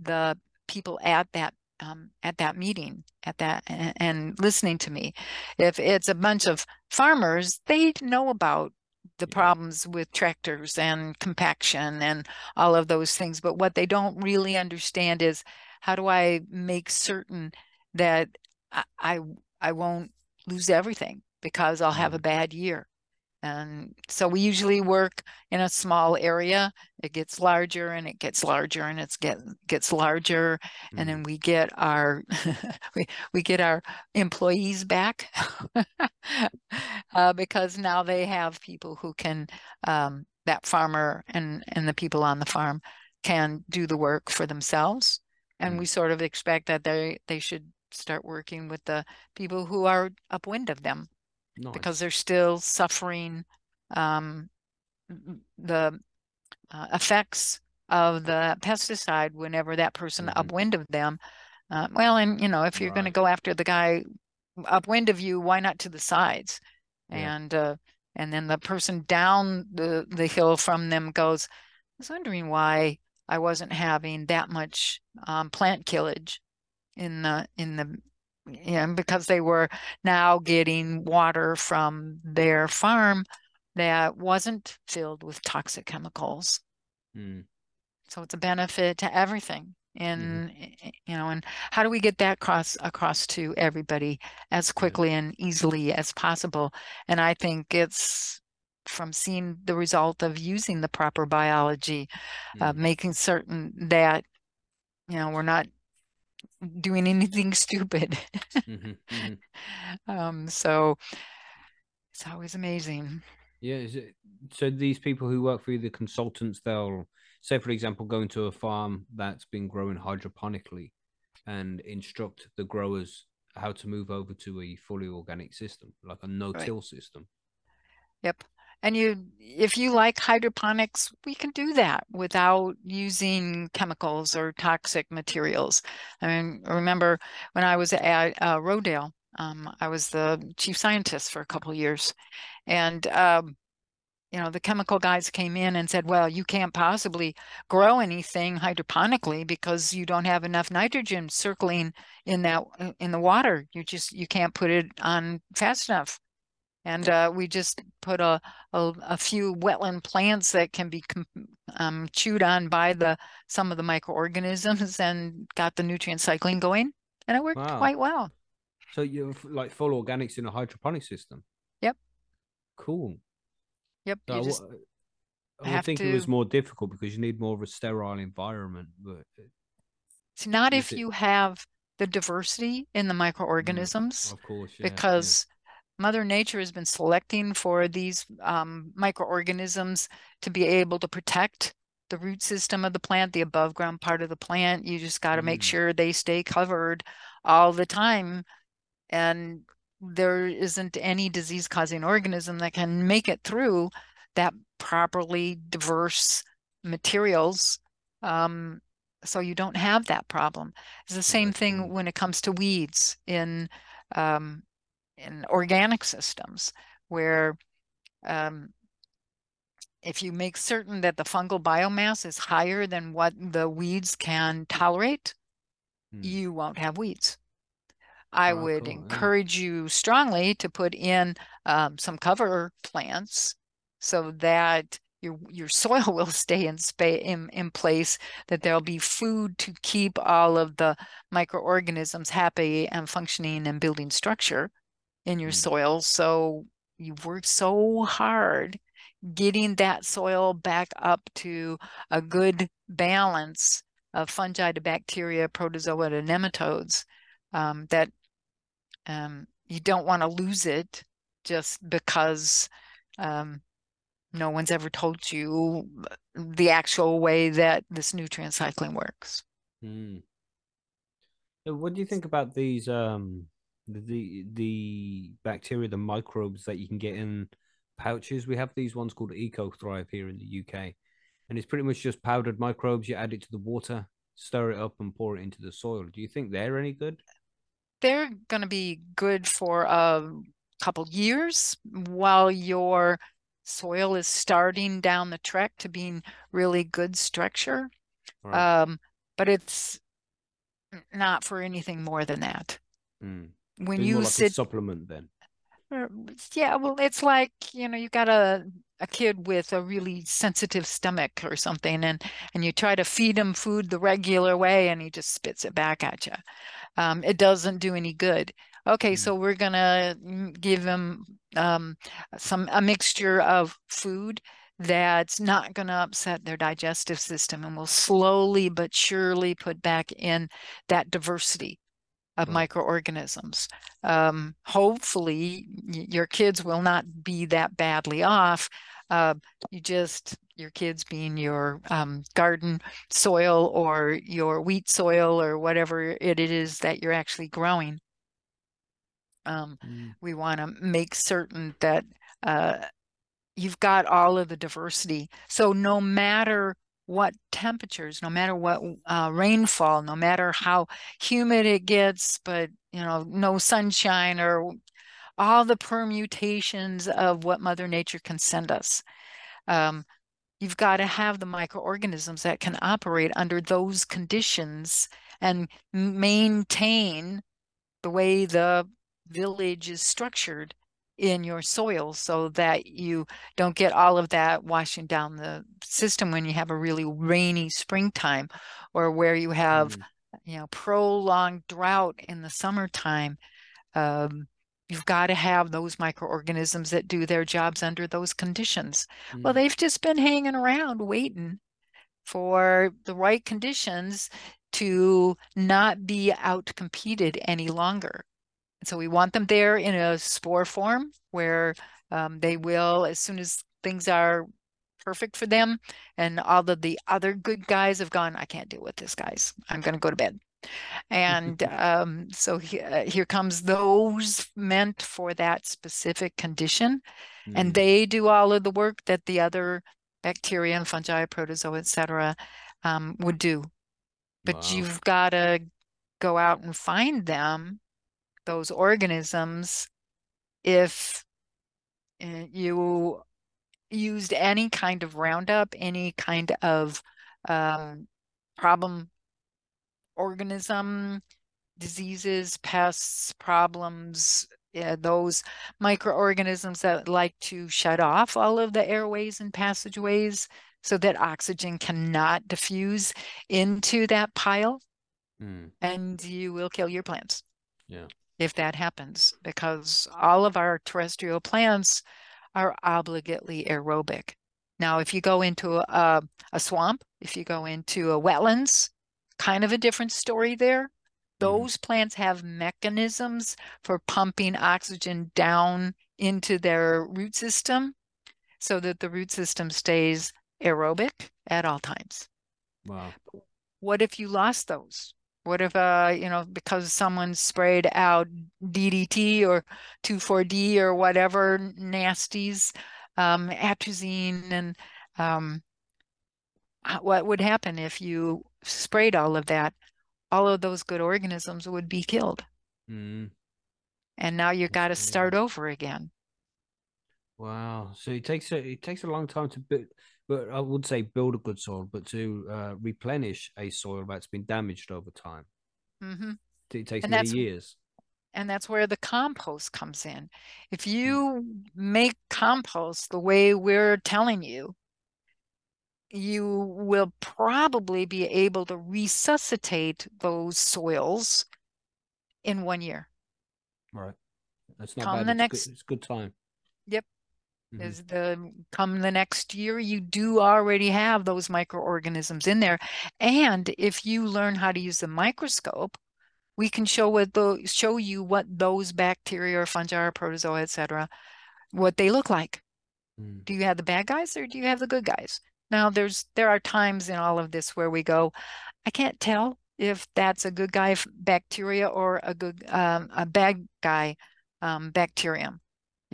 the people at that um, at that meeting at that and, and listening to me. If it's a bunch of farmers, they know about the problems with tractors and compaction and all of those things. But what they don't really understand is how do I make certain that I I, I won't lose everything because I'll have a Mhm. bad year. And so we usually work in a small area. It gets larger and it gets larger and it's get gets larger. And Mhm. then we get our we we get our employees back uh, because now they have people who can um, that farmer and and the people on the farm can do the work for themselves. And Mm. we sort of expect that they they should start working with the people who are upwind of them Because they're still suffering um, the uh, effects of the pesticide whenever that person Mhm. upwind of them. Uh, well, and you know, if you're going to Right. go after the guy upwind of you, why not to the sides? Yeah. And uh, and then the person down the the hill from them goes, I was wondering why I wasn't having that much um, plant killage in the in the yeah, because they were now getting water from their farm that wasn't filled with toxic chemicals. Mm. So it's a benefit to everything. And eh, you know, and how do we get that across across to everybody as quickly and easily as possible? And I think it's from seeing the result of using the proper biology, uh, Mm. making certain that you know we're not doing anything stupid. Mhm, mhm. Um, so it's always amazing. Yeah, is it, so these people who work for you, the consultants, they'll say, for example, go into a farm that's been growing hydroponically and instruct the growers how to move over to a fully organic system, like a no-till system. Yep. And you if you like hydroponics we can do that without using chemicals or toxic materials. I mean remember when i was at uh, rodale um, i was the chief scientist for a couple of years. And um, you know the chemical guys came in and said well you can't possibly grow anything hydroponically because you don't have enough nitrogen circling in that in the water. You just you can't put it on fast enough and uh, we just put a, a, a few wetland plants that can be um, chewed on by the some of the microorganisms and got the nutrient cycling going, and it worked wow. quite well. So you're like full organics in a hydroponic system. Yep. Cool. Yep. So I, I think to... it was more difficult because you need more of a sterile environment, but it's not if it... you have the diversity in the microorganisms. Mm, of course, yeah, because Mother Nature has been selecting for these um, microorganisms to be able to protect the root system of the plant, the above ground part of the plant. You just got to mm. make sure they stay covered all the time. And there isn't any disease causing organism that can make it through that properly diverse materials. Um, so you don't have that problem. It's the same thing when it comes to weeds in um, in organic systems where um, if you make certain that the fungal biomass is higher than what the weeds can tolerate, hmm. you won't have weeds. I oh, would cool. encourage yeah. you strongly to put in um, some cover plants so that your your soil will stay in, spa- in in place that there'll be food to keep all of the microorganisms happy and functioning and building structure in your mm. soil. So you've worked so hard getting that soil back up to a good balance of fungi to bacteria, protozoa to nematodes um, that um, you don't want to lose it just because um, no one's ever told you the actual way that this nutrient cycling works. Mm. What do you think about these um, the the bacteria, the microbes that you can get in pouches. We have these ones called Eco Thrive here in the UK, and it's pretty much just powdered microbes. You add it to the water, stir it up, and pour it into the soil. Do you think they're any good? They're going to be good for a couple years while your soil is starting down the trek to being really good structure. Right. Um, but it's not for anything more than that. Mm when you like sit supplement then? Uh, yeah well it's like you know you got a a kid with a really sensitive stomach or something and and you try to feed him food the regular way and he just spits it back at you um, it doesn't do any good. Okay mm. so we're gonna give him um, some a mixture of food that's not going to upset their digestive system and will slowly but surely put back in that diversity of right. microorganisms. Um, hopefully, your kids will not be that badly off. Uh, you just your kids being your um, garden soil or your wheat soil or whatever it is that you're actually growing. Um, mm. We want to make certain that uh, you've got all of the diversity. So no matter what temperatures, no matter what uh, rainfall, no matter how humid it gets, but you know, no sunshine or all the permutations of what Mother Nature can send us. Um, you've got to have the microorganisms that can operate under those conditions and maintain the way the village is structured in your soil so that you don't get all of that washing down the system when you have a really rainy springtime or where you have mm. you know prolonged drought in the summertime um, you've got to have those microorganisms that do their jobs under those conditions mm. well they've just been hanging around waiting for the right conditions to not be out competed any longer so we want them there in a spore form where um, they will, as soon as things are perfect for them and all of the other good guys have gone, I can't deal with this, guys. I'm going to go to bed. And um, so he, uh, here comes those meant for that specific condition. And Mm. they do all of the work that the other bacteria and fungi, protozoa, et cetera, um, would do. But Wow. you've got to go out and find them, those organisms, if uh, you used any kind of Roundup, any kind of um, problem organism, diseases, pests, problems, uh, those microorganisms that like to shut off all of the airways and passageways so that oxygen cannot diffuse into that pile Mm. and you will kill your plants. Yeah. If that happens, because all of our terrestrial plants are obligately aerobic. Now, if you go into a, uh, a swamp, if you go into a wetlands, kind of a different story there. Mm-hmm. Those plants have mechanisms for pumping oxygen down into their root system so that the root system stays aerobic at all times Wow. what if you lost those? What if, uh, you know, because someone sprayed out DDT or 2,4-D or whatever nasties, um, atrazine, and um, what would happen if you sprayed all of that? All of those good organisms would be killed, Mm. and now you That's got to start over again. Wow. So it takes a it takes a long time to build, but I would say build a good soil, but to uh, replenish a soil that's been damaged over time, hmm it takes And many years. And that's where the compost comes in. If you make compost the way we're telling you, you will probably be able to resuscitate those soils in one year. Right. That's not Come bad. the it's next- good, it's good time. Yep. Mhm. Is the come the next year, you do already have those microorganisms in there. And if you learn how to use the microscope, we can show what the show you what those bacteria or fungi or protozoa, etc what they look like. Mm. Do you have the bad guys or do you have the good guys? Now there's there are times in all of this where we go, I can't tell if that's a good guy bacteria or a good um, a bad guy um, bacterium.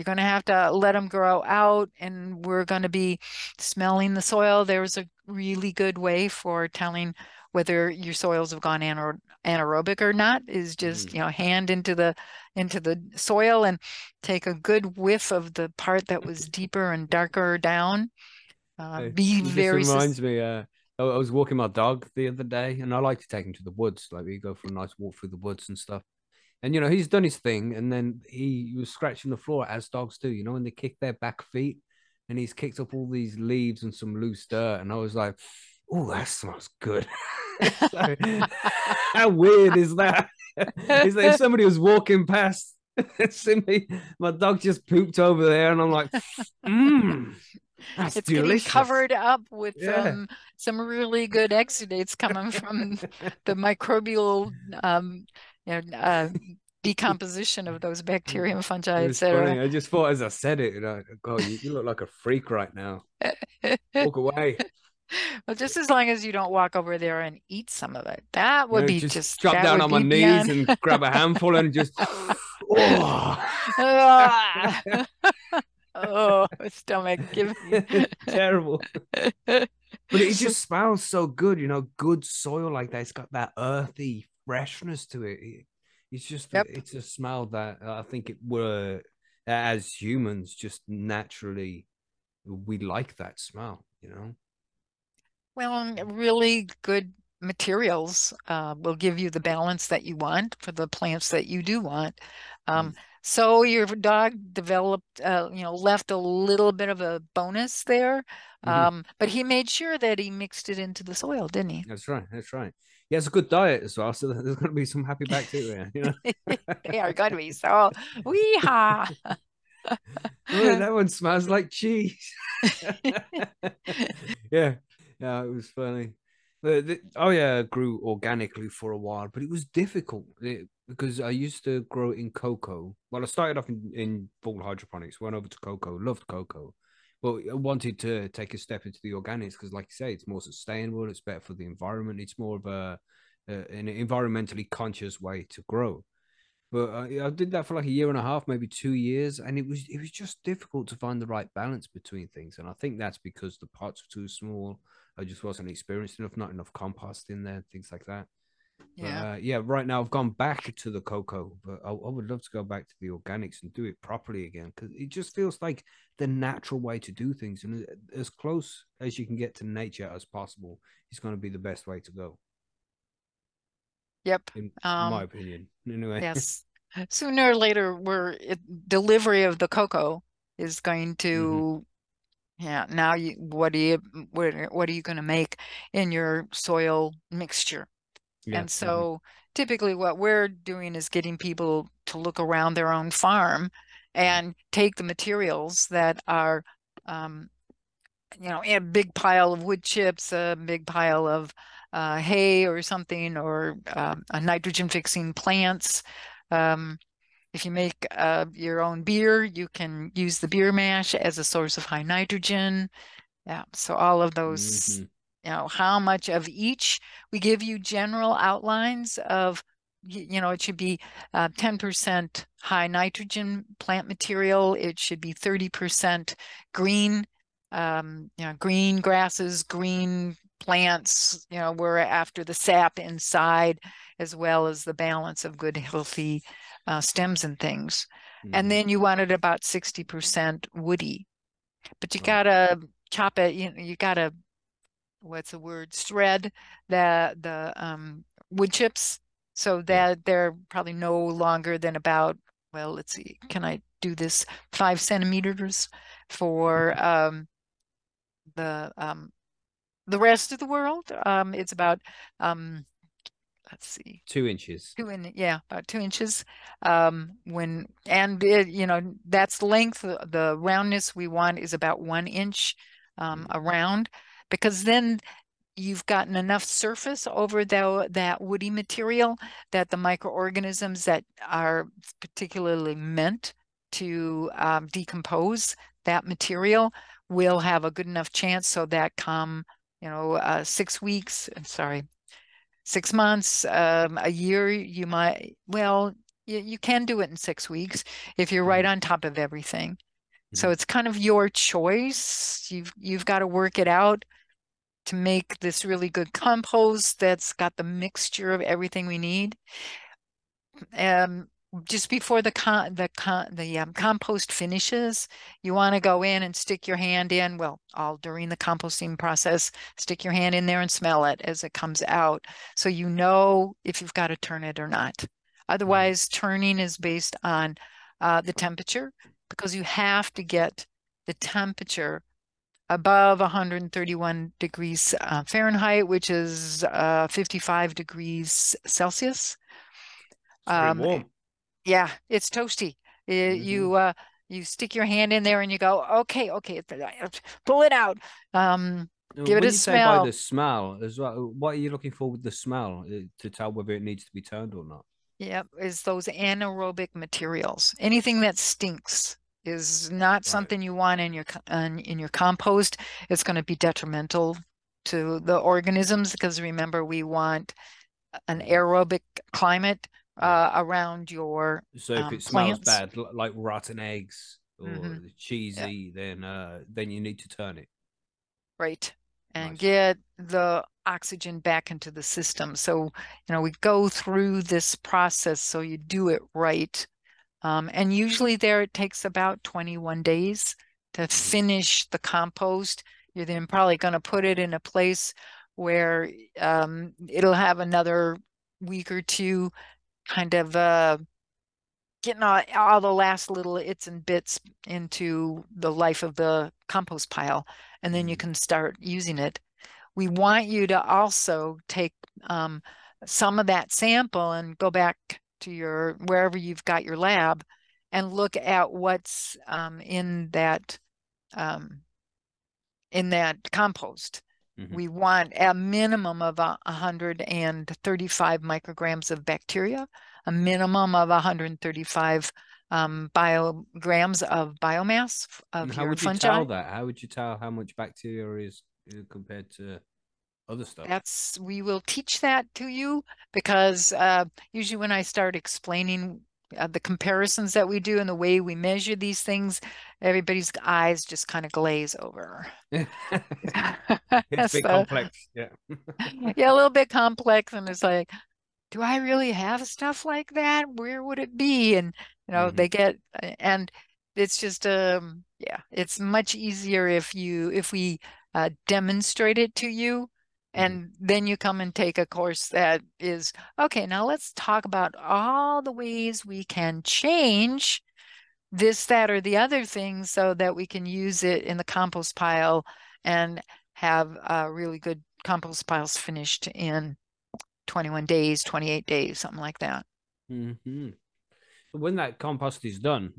You're going to have to let them grow out, and we're going to be smelling the soil. There's a really good way for telling whether your soils have gone anaer anaerobic or not. Is just Mm. you know hand into the into the soil and take a good whiff of the part that was deeper and darker down. Uh, be it very reminds me. Uh, I I was walking my dog the other day, and I like to take him to the woods. Like we go for a nice walk through the woods and stuff. And you know, he's done his thing, and then he was scratching the floor as dogs do. You know, when they kick their back feet, and he's kicked up all these leaves and some loose dirt, and I was like, "Oh, that smells good." So, how weird is that? It's like if somebody was walking past, see me, my dog just pooped over there, and I'm like, "Mmm, that's it's delicious." getting covered up with Yeah. um, some really good exudates coming from the microbial um, you know, uh, decomposition of those bacteria and fungi, It et was funny. cetera. I just thought as I said it, you know, God, you, you look like a freak right now. Walk away. Well, just as long as you don't walk over there and eat some of it, that You would know, be just, just drop down on my knees beyond- and grab a handful and just. oh. Oh, stomach, give me. Terrible. But it just smells so good, you know, good soil like that. It's got that earthy freshness to it. It- It's just, Yep. it's a smell that I think it were, as humans, just naturally, we like that smell, you know? Well, really good materials uh, will give you the balance that you want for the plants that you do want. Um, so your dog developed, uh, you know, left a little bit of a bonus there, Mhm. um, but he made sure that he mixed it into the soil, didn't he? That's right. That's right. He has a good diet as well, so there's going to be some happy bacteria. You know, They are going to be so wee-haw. oh, that one smells like cheese. yeah, yeah, it was funny. The, the, oh yeah, it grew organically for a while, but it was difficult it- because I used to grow it in coco. Well, I started off in, in full hydroponics, went over to coco, loved coco, but I wanted to take a step into the organics because, like you say, it's more sustainable, it's better for the environment, it's more of a uh, an environmentally conscious way to grow. But I, I did that for like a year and a half, maybe two years, and it was it was just difficult to find the right balance between things. And I think that's because the pots were too small. I just wasn't experienced enough, not enough compost in there, things like that. Yeah. uh, yeah. Right now, I've gone back to the coco, but I, I would love to go back to the organics and do it properly again because it just feels like the natural way to do things, and uh, as close as you can get to nature as possible is going to be the best way to go, Yep. in Um, my opinion. Anyway, Yes. Sooner or later, we're it, delivery of the coco is going to, yeah. Now you, what do you, what, what are you going to make in your soil mixture? Yeah. And so typically what we're doing is getting people to look around their own farm and take the materials that are, um, you know, a big pile of wood chips, a big pile of uh, hay or something, or um, a nitrogen fixing plants. Um, if you make uh, your own beer, you can use the beer mash as a source of high nitrogen. Yeah, so all of those mhm. You know how much of each we give you general outlines of you know it should be uh, 10% high nitrogen plant material it should be 30% green um, you know green grasses green plants you know we're after the sap inside as well as the balance of good healthy uh, stems and things Mhm. and then you want it about 60% woody but you Right. gotta chop it you know you gotta what's the word shred the the um wood chips so that they're probably no longer than about well let's see can i do this five centimeters for um the um the rest of the world? Um it's about um let's see. Two inches. two in yeah about two inches um when and it, you know that's length the, roundness we want is about one inch um around because then you've gotten enough surface over the, that woody material that the microorganisms that are particularly meant to um, decompose that material will have a good enough chance so that come you know uh, six weeks sorry six months, um, a year, you might, well, you, you can do it in six weeks if you're right Mhm. on top of everything. So Mhm. it's kind of your choice. You've you've got to work it out to make this really good compost that's got the mixture of everything we need. Um, just before the con the con the um, compost finishes, you want to go in and stick your hand in. Well, all during the composting process, stick your hand in there and smell it as it comes out, so you know if you've got to turn it or not. Otherwise, turning is based on uh, the temperature because you have to get the temperature above 131 degrees uh, Fahrenheit, which is uh, 55 degrees Celsius. Um, warm. yeah, it's toasty. Uh, Mhm. You uh, you stick your hand in there and you go, okay, okay, pull it out. Um, Uh, give it when a you say by the smell as well, what are you looking for with the smell uh, to tell whether it needs to be turned or not? Yep, is those anaerobic materials. Anything that stinks is not something you want in your co- in, in your compost. It's going to be detrimental to the organisms because remember we want an aerobic climate uh, around your So if um, it smells plants. bad, l- like rotten eggs or Mhm. cheesy, then uh, then you need to turn it. right and Nice. get the oxygen back into the system so you know we go through this process so you do it right um, and usually there it takes about 21 days to finish the compost you're then probably going to put it in a place where um, it'll have another week or two kind of uh, getting all, all the last little its and bits into the life of the compost pile and then you Mhm. can start using it we want you to also take um, some of that sample and go back to your wherever you've got your lab and look at what's um, in that um, in that compost Mhm. we want a minimum of a 135 micrograms of bacteria, a minimum of 135 um, biograms of biomass f- And of how would you fungi. tell that? How would you tell how much bacteria is uh, compared to other stuff. that's we will teach that to you because uh, usually when I start explaining uh, the comparisons that we do and the way we measure these things, everybody's eyes just kind of glaze over. it's a bit So, complex. Yeah. yeah, a little bit complex, and it's like, do I really have stuff like that? Where would it be? And you know, Mhm. they get and it's just um yeah, it's much easier if you if we uh, demonstrate it to you. And then you come and take a course that is okay, now let's talk about all the ways we can change this, that, or the other thing so that we can use it in the compost pile and have uh, really good compost piles finished in 21 days, 28 days, something like that. hmm When that compost is done,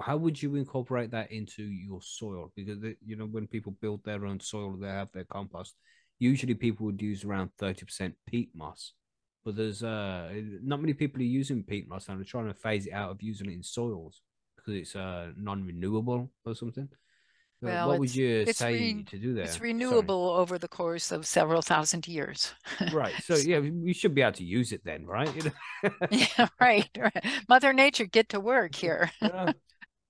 how would you incorporate that into your soil? Because you know, when people build their own soil, they have their compost. Usually, people would use around thirty percent peat moss, but there's uh not many people are using peat moss, and they're trying to phase it out of using it in soils because it's uh non-renewable or something. Well, what would you say re- to do there? It's Sorry. renewable over the course of several thousand years. right? So yeah, we should be able to use it then, right? Yeah, right, right. Mother Nature, get to work here. Yeah.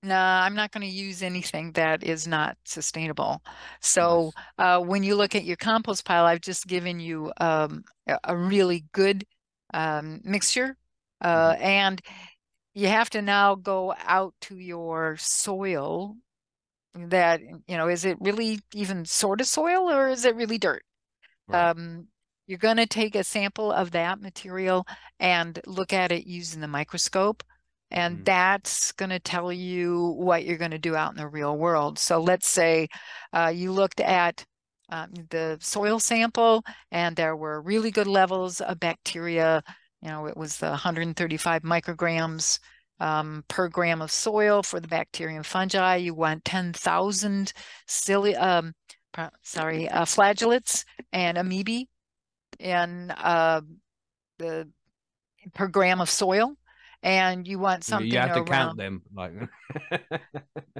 No, I'm not going to use anything that is not sustainable. So, uh, when you look at your compost pile, I've just given you um, a, really good um, mixture, uh, and you have to now go out to your soil. That you know, is it really even sort of soil, or is it really dirt? Right. Um, you're going to take a sample of that material and look at it using the microscope. And Mm. that's going to tell you what you're going to do out in the real world. So let's say uh, you looked at um, the soil sample and there were really good levels of bacteria. You know, it was the 135 micrograms um, per gram of soil for the bacteria and fungi. You want 10,000 cili- um, sorry, uh, flagellates and amoebae in uh, the per gram of soil, and you want something you have to around. count them, like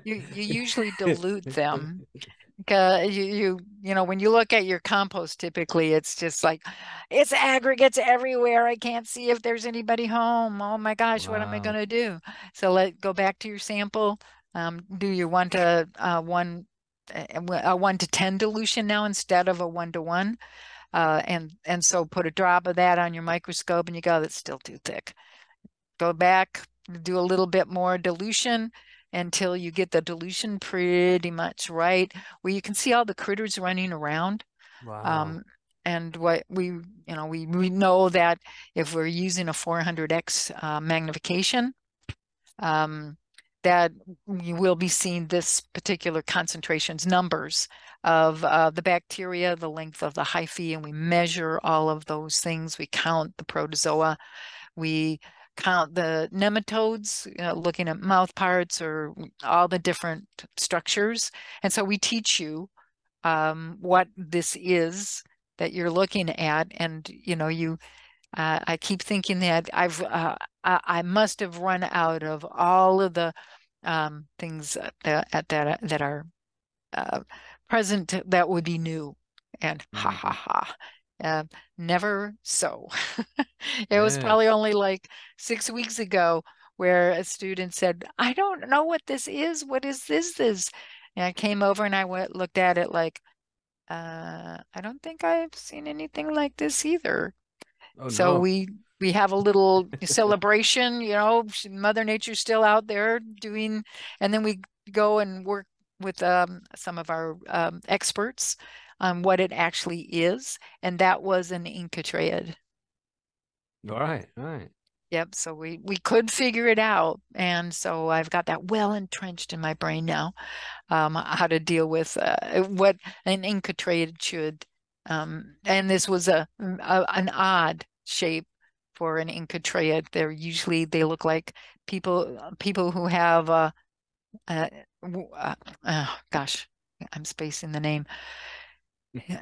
You you usually dilute them because you you you know when you look at your compost, typically it's just like it's aggregates everywhere. I can't see if there's anybody home. Oh my gosh, what am I going to do? So let go back to your sample. Um, do you want a, uh one a a one to ten dilution now instead of a one to one? Uh, and and so put a drop of that on your microscope, and you go, that's still too thick. Go back, do a little bit more dilution until you get the dilution pretty much right, where you can see all the critters running around. wow. Um, and what we, you know, we, we know that if we're using a 400x uh, magnification, um, that you will be seeing this particular concentrations numbers of uh, the bacteria, the length of the hyphae, and we measure all of those things. We count the protozoa. We count the nematodes, you know, looking at mouth parts or all the different structures. And so we teach you um, what this is that you're looking at. And, you know, you, uh, I keep thinking that I've, uh, I, I must have run out of all of the um, things that, that, that, that are uh, present that would be new. And ha ha ha. Uh, never so. it was probably only like six weeks ago where a student said, I don't know what this is. What is this? This? And I came over and I went looked at it like, uh, I don't think I've seen anything like this either. Oh, So no. we we have a little celebration, you know, Mother Nature's still out there doing, and then we go and work with um, some of our um, experts on what it actually is, and that was an Inca enchytraeid. All right, all right. Yep. So we we could figure it out, and so I've got that well entrenched in my brain now, um, how to deal with uh, what an enchytraeid should. Um, and this was a, a an odd shape for an enchytraeid. They're usually they look like people people who have uh, uh, uh, oh, gosh, I'm spacing the name.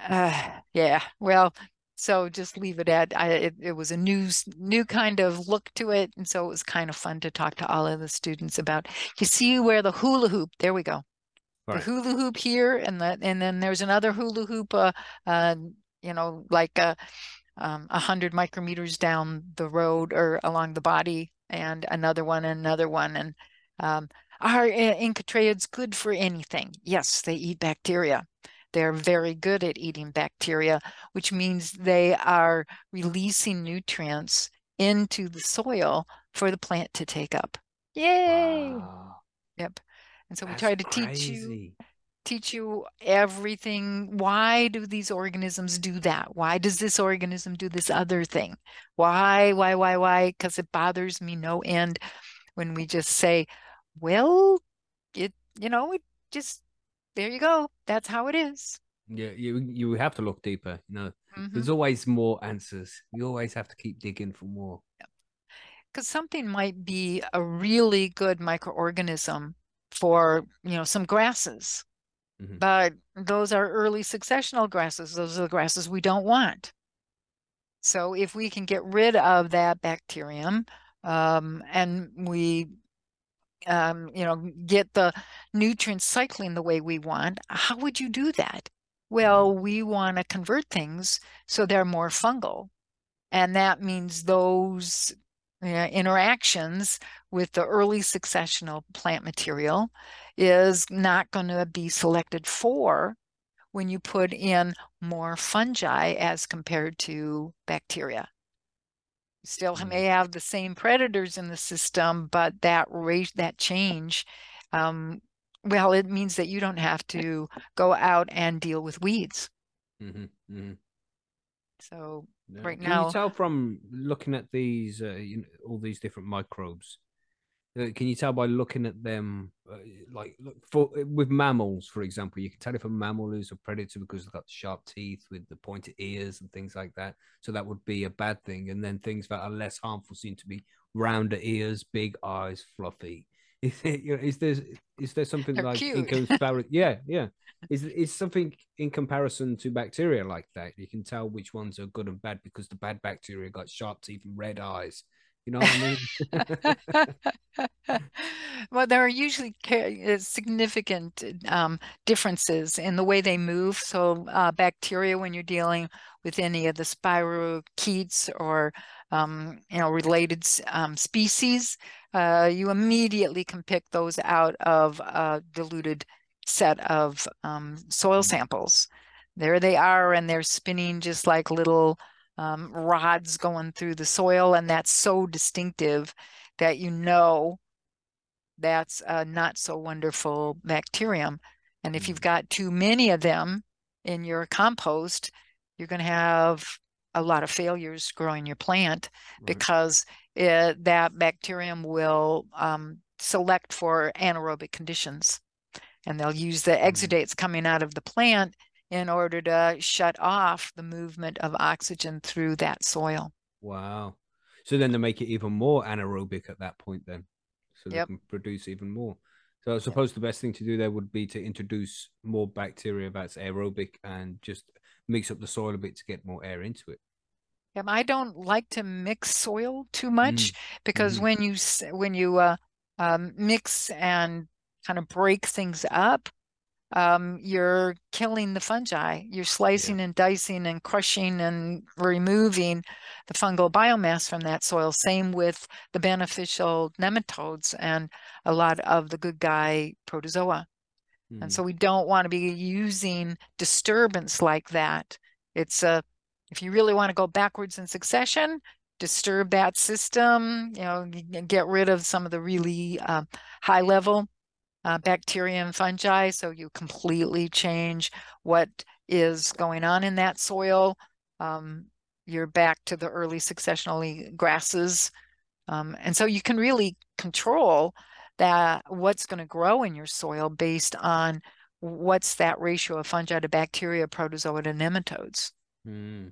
Uh, yeah. Well, so just leave it at I, it, it was a new new kind of look to it, and so it was kind of fun to talk to all of the students about. You see where the hula hoop? There we go. The hula hoop here, and the and then there's another hula hoop uh, uh, you know, like a um, 100 micrometers down the road or along the body and another one and another one. And um, are enchytraeids good for anything? Yes, they eat bacteria. They're very good at eating bacteria, which means they are releasing nutrients into the soil for the plant to take up. Yay! Wow, Yep. And so we that's try to teach you teach you everything. Why do these organisms do that? Why does this organism do this other thing? Why, why, why, why? Because it bothers me no end when we just say, well, it, you know, it just, there you go. That's how it is. Yeah, you you have to look deeper. You know, Mhm. there's always more answers. You always have to keep digging for more. because something might be a really good microorganism for you know some grasses Mhm. but those are early successional grasses those are the grasses we don't want so if we can get rid of that bacterium um, and we um, you know get the nutrient cycling the way we want how would you do that well we want to convert things so they're more fungal and that means those interactions with the early successional plant material is not going to be selected for when you put in more fungi as compared to bacteria. Still Mm. may have the same predators in the system, but that rate, that change, um, well, it means that you don't have to go out and deal with weeds. hmm hmm So Yeah. Right Can now- you tell from looking at these, uh, you know, all these different microbes? Uh, Can you tell by looking at them, uh, like look for with mammals, for example, you can tell if a mammal is a predator because they've got sharp teeth with the pointed ears and things like that. So that would be a bad thing. And then things that are less harmful seem to be rounder ears, big eyes, fluffy. Is, it, you know, is there is there something They're like in comparison? Yeah, yeah. Is is something in comparison to bacteria like that? You can tell which ones are good and bad because the bad bacteria got sharp teeth and red eyes. You know what I mean? well, there are usually uh, significant um, differences in the way they move. So, uh, bacteria, when you're dealing with any of the spirochetes or um, you know related um, species, uh, you immediately can pick those out of a diluted set of um, soil Mm. samples. There they are, and they're spinning just like little um, rods going through the soil, and that's so distinctive that you know that's a not so wonderful bacterium. And if you've got too many of them in your compost, you're going to have a lot of failures growing your plant Right. because it, that bacterium will um, select for anaerobic conditions. And they'll use the Mm. exudates coming out of the plant in order to shut off the movement of oxygen through that soil. Wow. So then they make it even more anaerobic at that point, then. So they Yep. can produce even more. So I suppose the best thing to do there would be to introduce more bacteria that's aerobic and just mix up the soil a bit to get more air into it. Yeah, I don't like to mix soil too much because mhm. when you when you uh, um, mix and kind of break things up, um, you're killing the fungi. You're slicing and dicing and crushing and removing the fungal biomass from that soil. Same with the beneficial nematodes and a lot of the good guy protozoa. And Mm. so we don't want to be using disturbance like that. It's a, if you really want to go backwards in succession, disturb that system, you know, get rid of some of the really uh, high level uh, bacteria and fungi. So you completely change what is going on in that soil. Um, you're back to the early successionally grasses. Um, and so you can really control that what's going to grow in your soil based on what's that ratio of fungi to bacteria, protozoa to nematodes. Mm.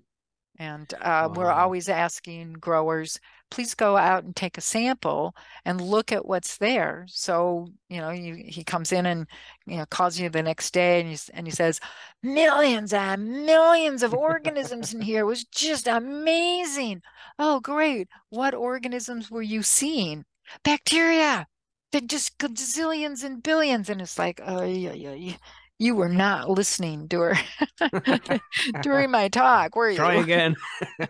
And uh, we're always asking growers, please go out and take a sample and look at what's there. So, you know, you, he comes in and, you know, calls you the next day and he, and he says, millions and millions of organisms in here. It was just amazing. Oh, great. What organisms were you seeing? Bacteria. They're just gazillions and billions. And it's like, oh, yeah, yeah, yeah. You were not listening during during my talk, were you? Try again.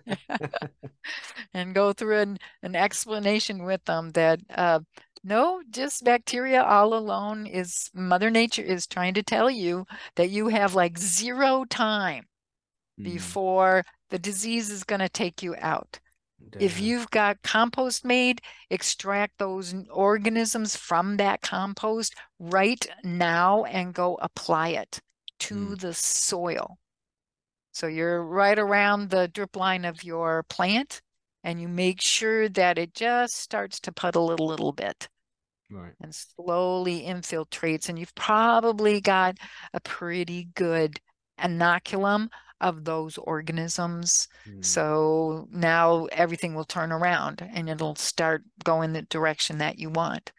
and go through an, an explanation with them that uh, no, just bacteria all alone is Mother Nature is trying to tell you that you have like zero time Mm, before the disease is going to take you out. If you've got compost made, extract those organisms from that compost right now and go apply it to Mm. the soil. So you're right around the drip line of your plant and you make sure that it just starts to puddle a little bit right. and slowly infiltrates. And you've probably got a pretty good inoculum of those organisms. Mm, So now everything will turn around and it'll start going the direction that you want.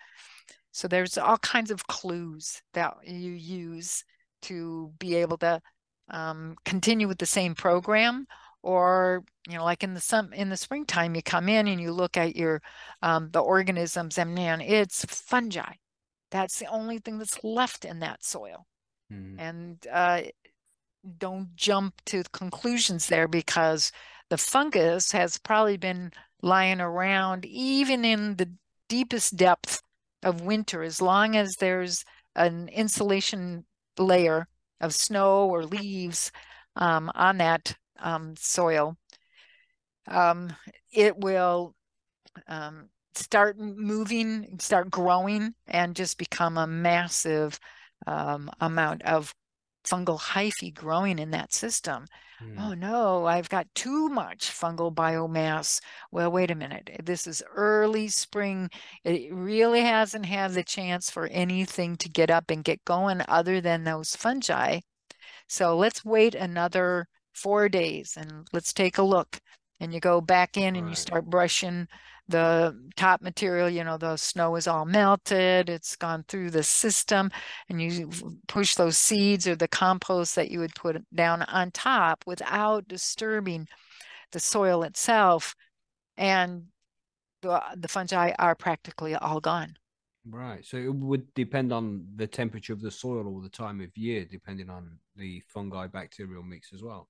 So there's all kinds of clues that you use to be able to um, continue with the same program or you know like in the sum in the springtime you come in and you look at your um, the organisms and man it's fungi that's the only thing that's left in that soil mm, and uh, don't jump to conclusions there because the fungus has probably been lying around even in the deepest depth of winter. As long as there's an insulation layer of snow or leaves um, on that um, soil um, it will um, start moving start growing and just become a massive um, amount of fungal hyphae growing in that system. mm, Oh no, I've got too much fungal biomass. Well, wait a minute. This is early spring. It really hasn't had the chance for anything to get up and get going other than those fungi. So let's wait another four days and let's take a look. And you go back in and you start brushing the top material, you know, the snow is all melted, it's gone through the system, and you push those seeds or the compost that you would put down on top without disturbing the soil itself. And the, the fungi are practically all gone. Right. So it would depend on the temperature of the soil or the time of year, depending on the fungi bacterial mix as well.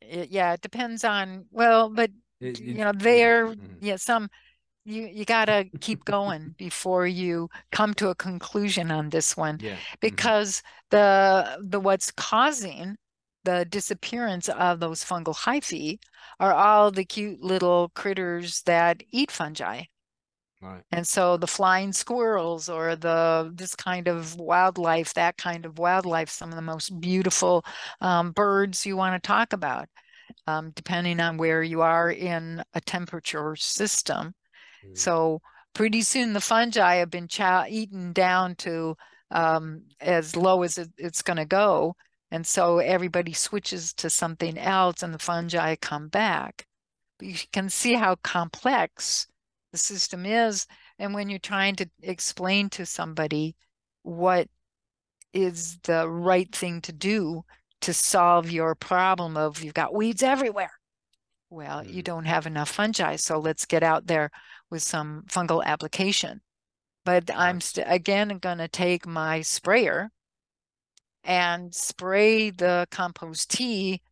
It, yeah, it depends on, well, but It- you know, there, mhm. yeah, some you you gotta keep going before you come to a conclusion on this one Yeah. mhm. because the the what's causing the disappearance of those fungal hyphae are all the cute little critters that eat fungi. Right. And so the flying squirrels or the this kind of wildlife, that kind of wildlife, some of the most beautiful um, birds you want to talk about, um, depending on where you are in a temperature system. Mm. So pretty soon the fungi have been chow eaten down to um, as low as it, it's going to go. And so everybody switches to something else and the fungi come back. But you can see how complex the system is. And when you're trying to explain to somebody what is the right thing to do to solve your problem of you've got weeds everywhere. Well, you Mm. don't have enough fungi, so let's get out there with some fungal application. But I'm st- again going to take my sprayer and spray the compost tea.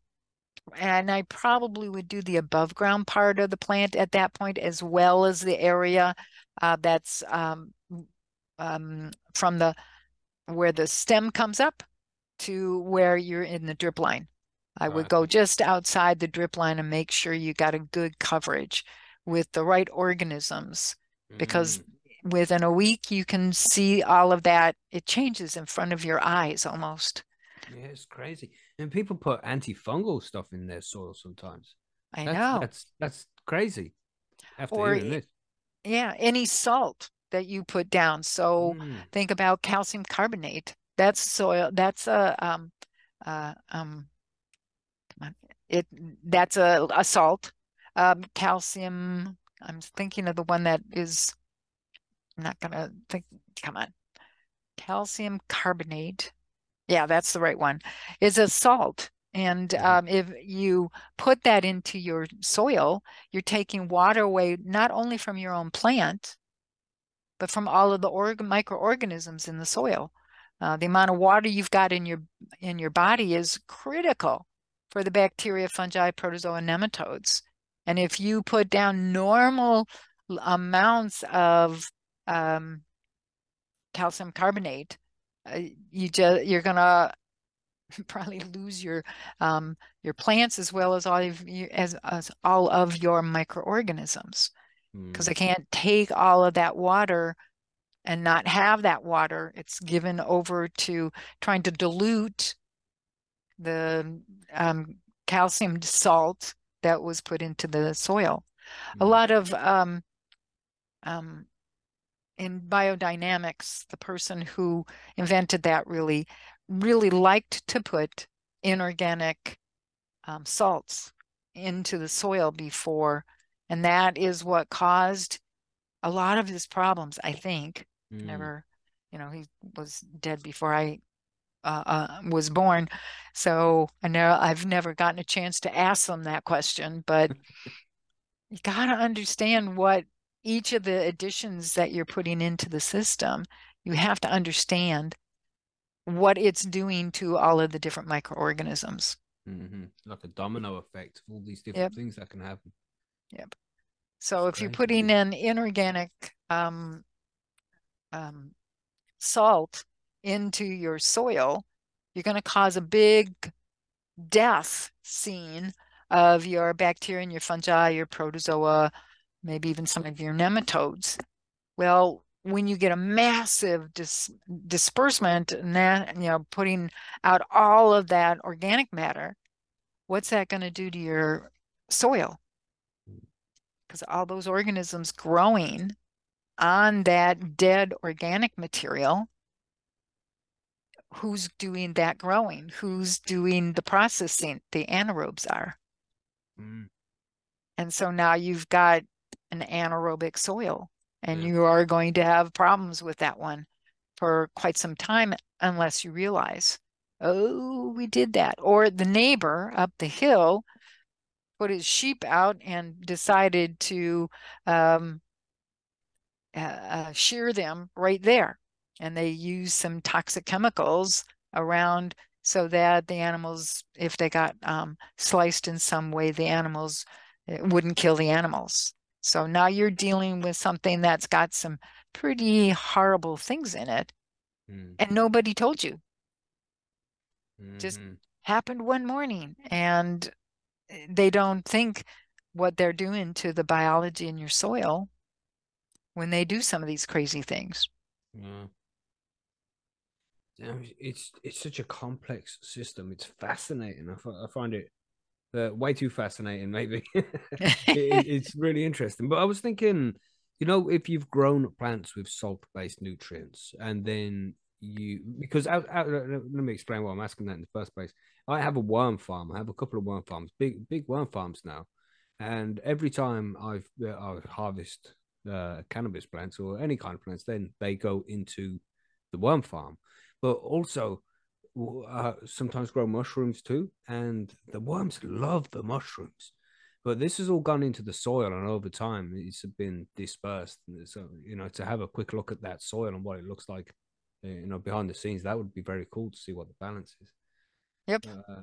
And I probably would do the above ground part of the plant at that point, as well as the area uh, that's um, um, from the where the stem comes up to where you're in the drip line. I would go just outside the drip line and make sure you got a good coverage with the right organisms because Mm. within a week you can see all of that. It changes in front of your eyes almost. Yeah, it's crazy. And people put antifungal stuff in their soil sometimes. I That's know. that's that's crazy. After Or hearing this. Yeah, any salt that you put down. So Mm. think about calcium carbonate. That's soil. That's a um uh um come on. It that's a, a salt. Um calcium. I'm thinking of the one that is I'm not gonna think come on. Calcium carbonate. Yeah, that's the right one. Is a salt. And Mhm. um, if you put that into your soil, you're taking water away not only from your own plant, but from all of the org microorganisms in the soil. Uh, the amount of water you've got in your in your body is critical for the bacteria, fungi, protozoa, nematodes. And if you put down normal amounts of um, calcium carbonate, uh, you just you're gonna probably lose your um, your plants as well as all of you, as, as all of your microorganisms because Mm. they can't take all of that water and not have that water. It's given over to trying to dilute the um, calcium salt that was put into the soil. A Mm. lot of um, um, in biodynamics, the person who invented that really, really liked to put inorganic um, salts into the soil before, and that is what caused a lot of his problems, I think. Mm. Never, you know, he was dead before I uh, uh, was born, so I know I've never gotten a chance to ask them that question, but you got to understand what each of the additions that you're putting into the system, you have to understand what it's doing to all of the different microorganisms. Mhm. Like a domino effect of all these different Yep. things that can happen. Yep. So It's if you're putting in inorganic um, um, salt into your soil, you're going to cause a big death scene of your bacteria and your fungi, your protozoa, maybe even some of your nematodes. Well, when you get a massive dis disbursement and that, you know, putting out all of that organic matter, what's that going to do to your soil? Because all those organisms growing on that dead organic material, who's doing that growing? Who's doing the processing? The anaerobes are. Mm. And so now you've got an anaerobic soil, and Yeah. you are going to have problems with that one for quite some time unless you realize, oh, we did that. Or the neighbor up the hill put his sheep out and decided to um, uh, shear them right there. And they use some toxic chemicals around so that the animals, if they got um, sliced in some way, the animals wouldn't kill the animals. So now you're dealing with something that's got some pretty horrible things in it, Mm. and nobody told you. Just- Mhm. Happened one morning, and eh, they don't think what they're doing to the biology in your soil when they do some of these crazy things. Yeah. Damn, it's it's such a complex system. It's fascinating. I, find it uh, way too fascinating, maybe. It- it's really interesting. But I was thinking, you know, if you've grown plants with salt-based nutrients, and then you because let me explain why I'm asking that in the first place. I have a worm farm. I have a couple of worm farms, big big worm farms now, and every time I've uh, I harvest uh, cannabis plants or any kind of plants, then they go into the worm farm. But also, uh, sometimes grow mushrooms too, and the worms love the mushrooms. But this has all gone into the soil, and over time, it's been dispersed. So, you know, to have a quick look at that soil and what it looks like, uh, you know, behind the scenes, that would be very cool to see what the balance is. Yep. Uh,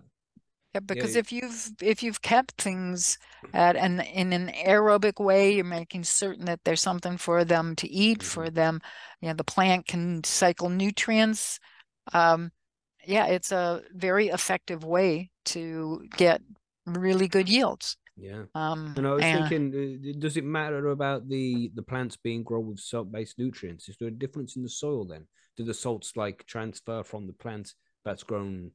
Yeah, because if you've if you've kept things at an in an aerobic way, you're making certain that there's something for them to eat, for them, you know, the plant can cycle nutrients. Um, yeah, it's a very effective way to get really good yields. yeah. Um, And I was and- thinking, uh, does it matter about the the plants being grown with salt-based nutrients? Is there a difference in the soil then? Do the salts like transfer from the plant that's grown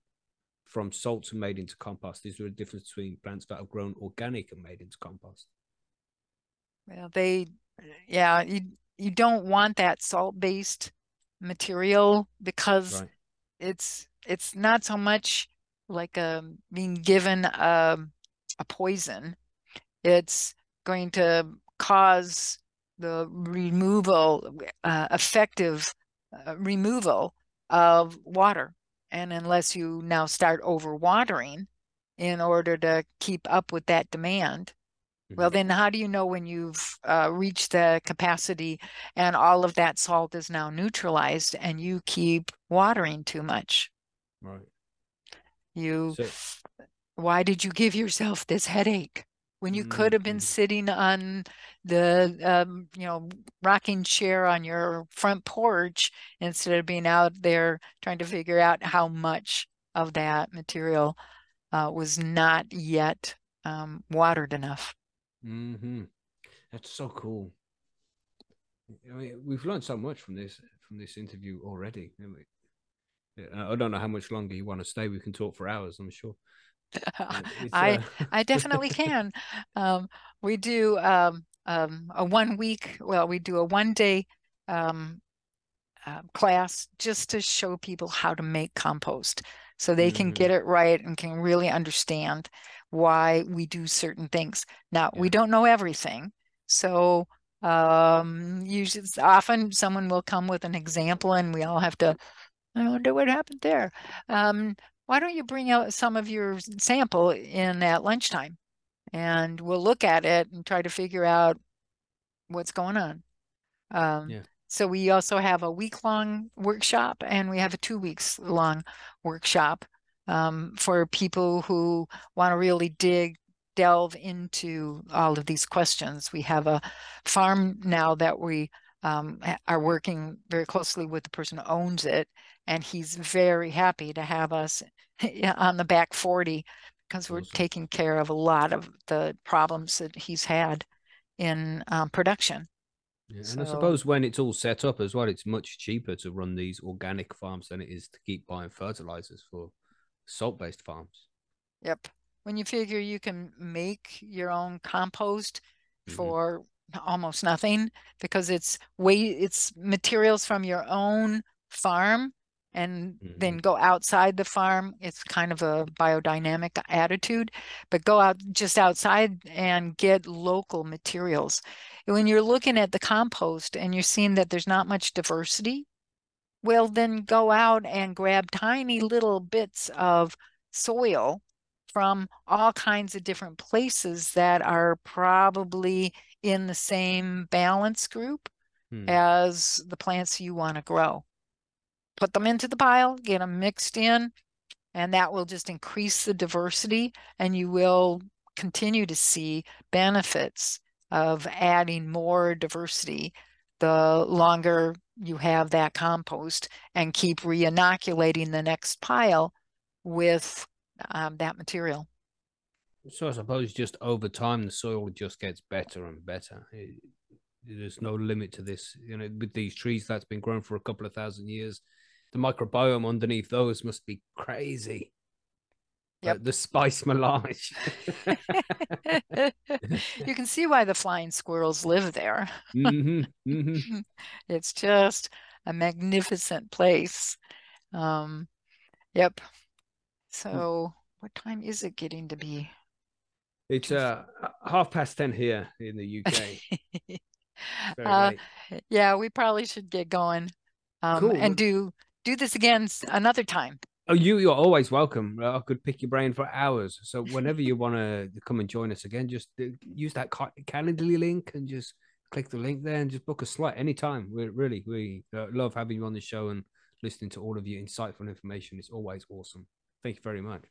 from salts and made into compost? Is there a difference between plants that are grown organic and made into compost? Well, they, yeah, you you don't want that salt-based material because Right. it's it's not so much like a being given a a poison. It's going to cause the removal, uh, effective uh, removal of water. And unless you now start overwatering in order to keep up with that demand, Well, Mhm. then how do you know when you've uh, reached the capacity and all of that salt is now neutralized and you keep watering too much? Right. You, So, why did you give yourself this headache when you could have been Mhm. sitting on the, um, you know, rocking chair on your front porch instead of being out there trying to figure out how much of that material uh, was not yet um, watered enough? hmm That's so cool. I mean, we've learned so much from this from this interview already. I don't know how much longer you want to stay. We can talk for hours, I'm sure. I I definitely can. Um, we do um, um, a one week, well, we do a one day um, uh, class just to show people how to make compost so they can get it right and can really understand why we do certain things. Now, we don't know everything. So um, usually often someone will come with an example and we all have to, I wonder what happened there. Why don't you bring out some of your sample in at lunchtime? And we'll look at it and try to figure out what's going on. Um, Yeah. So we also have a week-long workshop and we have a two weeks long workshop um, for people who want to really dig, delve into all of these questions. We have a farm now that we um, are working very closely with the person who owns it, and he's very happy to have us on the back 40 because we're taking care of a lot of the problems that he's had in um, production. Yeah, and I suppose when it's all set up as well, it's much cheaper to run these organic farms than it is to keep buying fertilizers for salt-based farms. Yep. When you figure you can make your own compost Mhm. for almost nothing because it's way it's materials from your own farm and then go outside the farm. It's kind of a biodynamic attitude, but go out just outside and get local materials. When you're looking at the compost and you're seeing that there's not much diversity, well, then go out and grab tiny little bits of soil from all kinds of different places that are probably in the same balance group Hmm. as the plants you want to grow. Put them into the pile, get them mixed in, and that will just increase the diversity, and you will continue to see benefits of adding more diversity the longer you have that compost and keep re-inoculating the next pile with um, that material. So I suppose just over time, the soil just gets better and better. It- there's no limit to this. You know, with these trees that's been grown for a couple of thousand years, the microbiome underneath those must be crazy. Like Yep. the spice melange. you can see why the flying squirrels live there. hmm hmm It's just a magnificent place. Um, yep. So, what time is it getting to be? It's uh half past ten here in the UK. Uh, yeah, we probably should get going. Um, Cool. and do do this again another time. Oh, you you're always welcome. I could pick your brain for hours. So whenever you want to come and join us again, just uh, use that Calendly link and just click the link there and just book a slot anytime. We really we uh, love having you on the show and listening to all of your insightful information. It's always awesome. Thank you very much.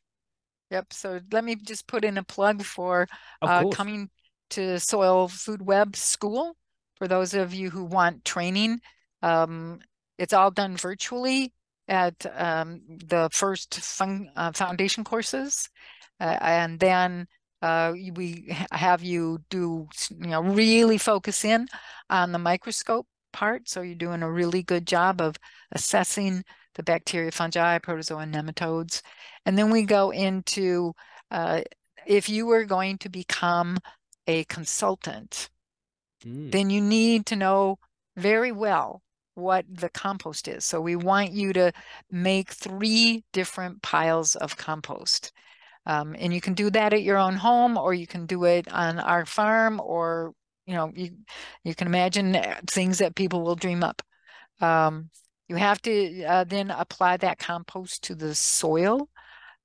Yep. So let me just put in a plug for uh, coming to Soil Food Web School. For those of you who want training, um, it's all done virtually at um, the first uh, foundation courses, uh, and then uh, we have you do you know really focus in on the microscope part. So you're doing a really good job of assessing the bacteria, fungi, protozoa, and nematodes, and then we go into uh, if you were going to become a consultant Mm, then you need to know very well what the compost is. So we want you to make three different piles of compost. Um, and you can do that at your own home, or you can do it on our farm, or you know, you you can imagine uh, things that people will dream up. Um, you have to uh, then apply that compost to the soil.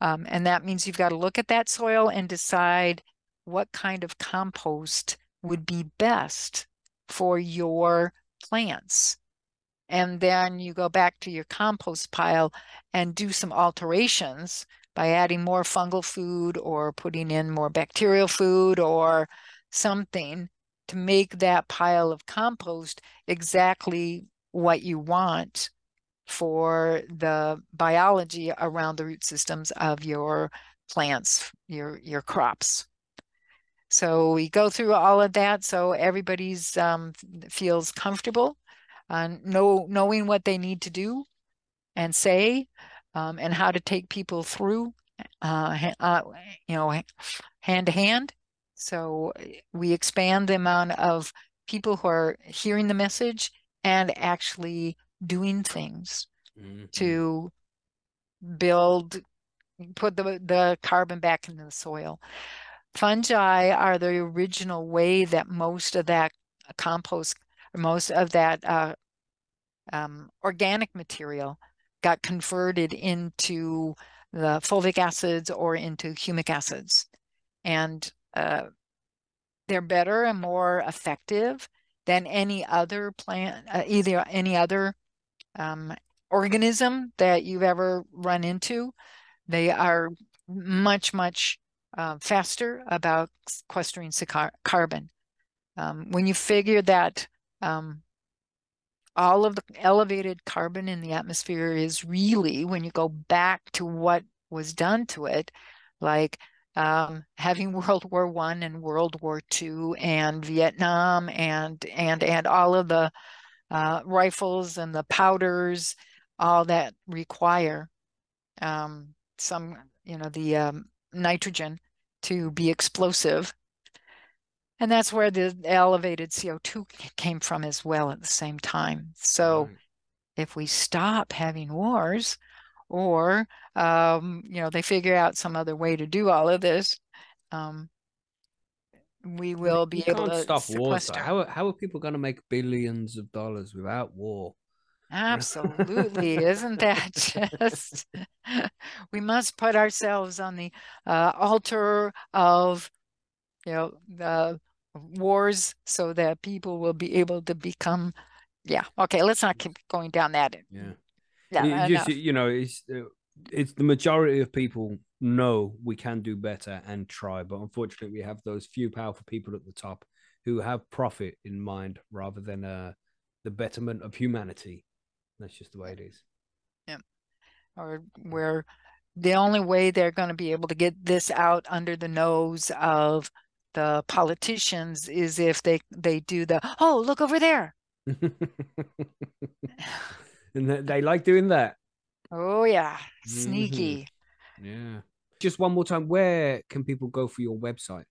Um, and that means you've got to look at that soil and decide what kind of compost would be best for your plants. And then you go back to your compost pile and do some alterations by adding more fungal food or putting in more bacterial food or something to make that pile of compost exactly what you want for the biology around the root systems of your plants, your your crops. So we go through all of that so everybody's um, feels comfortable, uh, know knowing what they need to do and say, um, and how to take people through, uh, uh, you know, hand to hand. So we expand the amount of people who are hearing the message and actually doing things Mhm. to build put the the carbon back into the soil fungi are the original way that most of that compost most of that uh, um, organic material got converted into the fulvic acids or into humic acids and uh, they're better and more effective than any other plant uh, either any other um, organism that you've ever run into. They are much, much uh, faster about sequestering car- carbon. Um, when you figure that um, all of the elevated carbon in the atmosphere is really, when you go back to what was done to it, like um, having World War One and World War Two and Vietnam and and and all of the uh, rifles and the powders, all that require um, some, you know, the um, nitrogen to be explosive. And that's where the elevated CO2 came from as well at the same time. So Right. if we stop having wars, or um, you know, they figure out some other way to do all of this, um, we will be able to stop wars. though. How are, how are people going to make billions of dollars without war? Absolutely. Isn't that just? we must put ourselves on the uh, altar of, you know, the wars so that people will be able to become. Yeah. Okay. Let's not keep going down that. Yeah. Yeah. Just you know it's uh, it's the majority of people know we can do better and try but unfortunately we have those few powerful people at the top who have profit in mind rather than uh the betterment of humanity that's just the way it is Yeah. or where the only way they're going to be able to get this out under the nose of the politicians is if they they do the oh look over there. And they, like doing that. Oh yeah. Mhm. sneaky. Yeah. Just one more time where can people go for your website?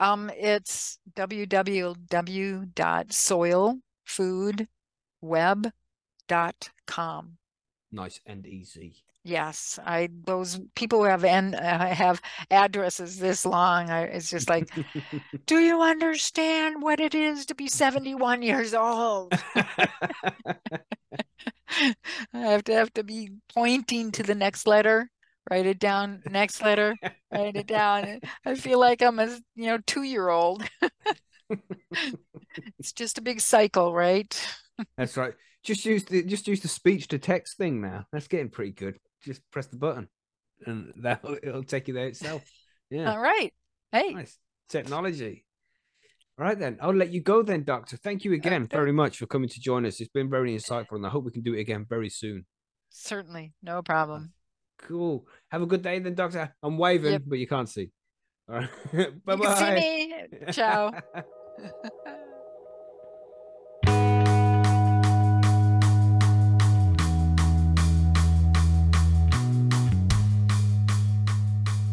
Um it's www.soilfoodweb.com nice and easy yes i those people who have and uh, have addresses this long I, it's just like do you understand what it is to be 71 years old I have to have to be pointing to the next letter, write it down, next letter, write it down. I feel like I'm a, you know, two-year-old. It's just a big cycle, right? That's right. Just use the just use the speech to text thing now. That's getting pretty good. Just press the button, and that it'll take you there itself. Yeah, All right. Hey, nice technology. All right then, I'll let you go then, Doctor. Thank you again Okay. very much for coming to join us. It's been very insightful, and I hope we can do it again very soon. certainly, no problem. Cool. Have a good day then, Doctor. I'm waving, Yep. but you can't see. All right. You bye see bye. me. Ciao.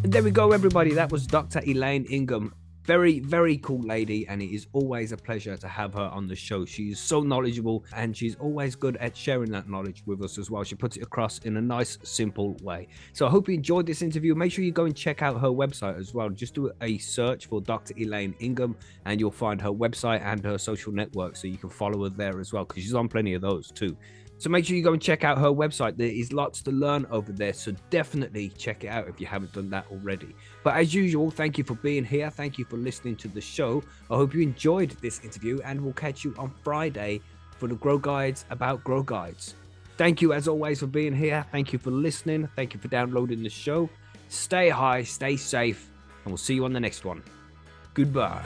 There we go, everybody. That was Dr. Elaine Ingham. Very, very cool lady, and it is always a pleasure to have her on the show. She is so knowledgeable and she's always good at sharing that knowledge with us as well. She puts it across in a nice, simple way. So I hope you enjoyed this interview. Make sure you go and check out her website as well. Just do a search for Dr. Elaine Ingham, and you'll find her website and her social network so you can follow her there as well because she's on plenty of those too. So make sure you go and check out her website. There is lots to learn over there. So definitely check it out if you haven't done that already. But as usual, thank you for being here. Thank you for listening to the show. I hope you enjoyed this interview and we'll catch you on Friday for the Grow Guides about Grow Guides. Thank you as always for being here. Thank you for listening. Thank you for downloading the show. Stay high, stay safe, and we'll see you on the next one. Goodbye.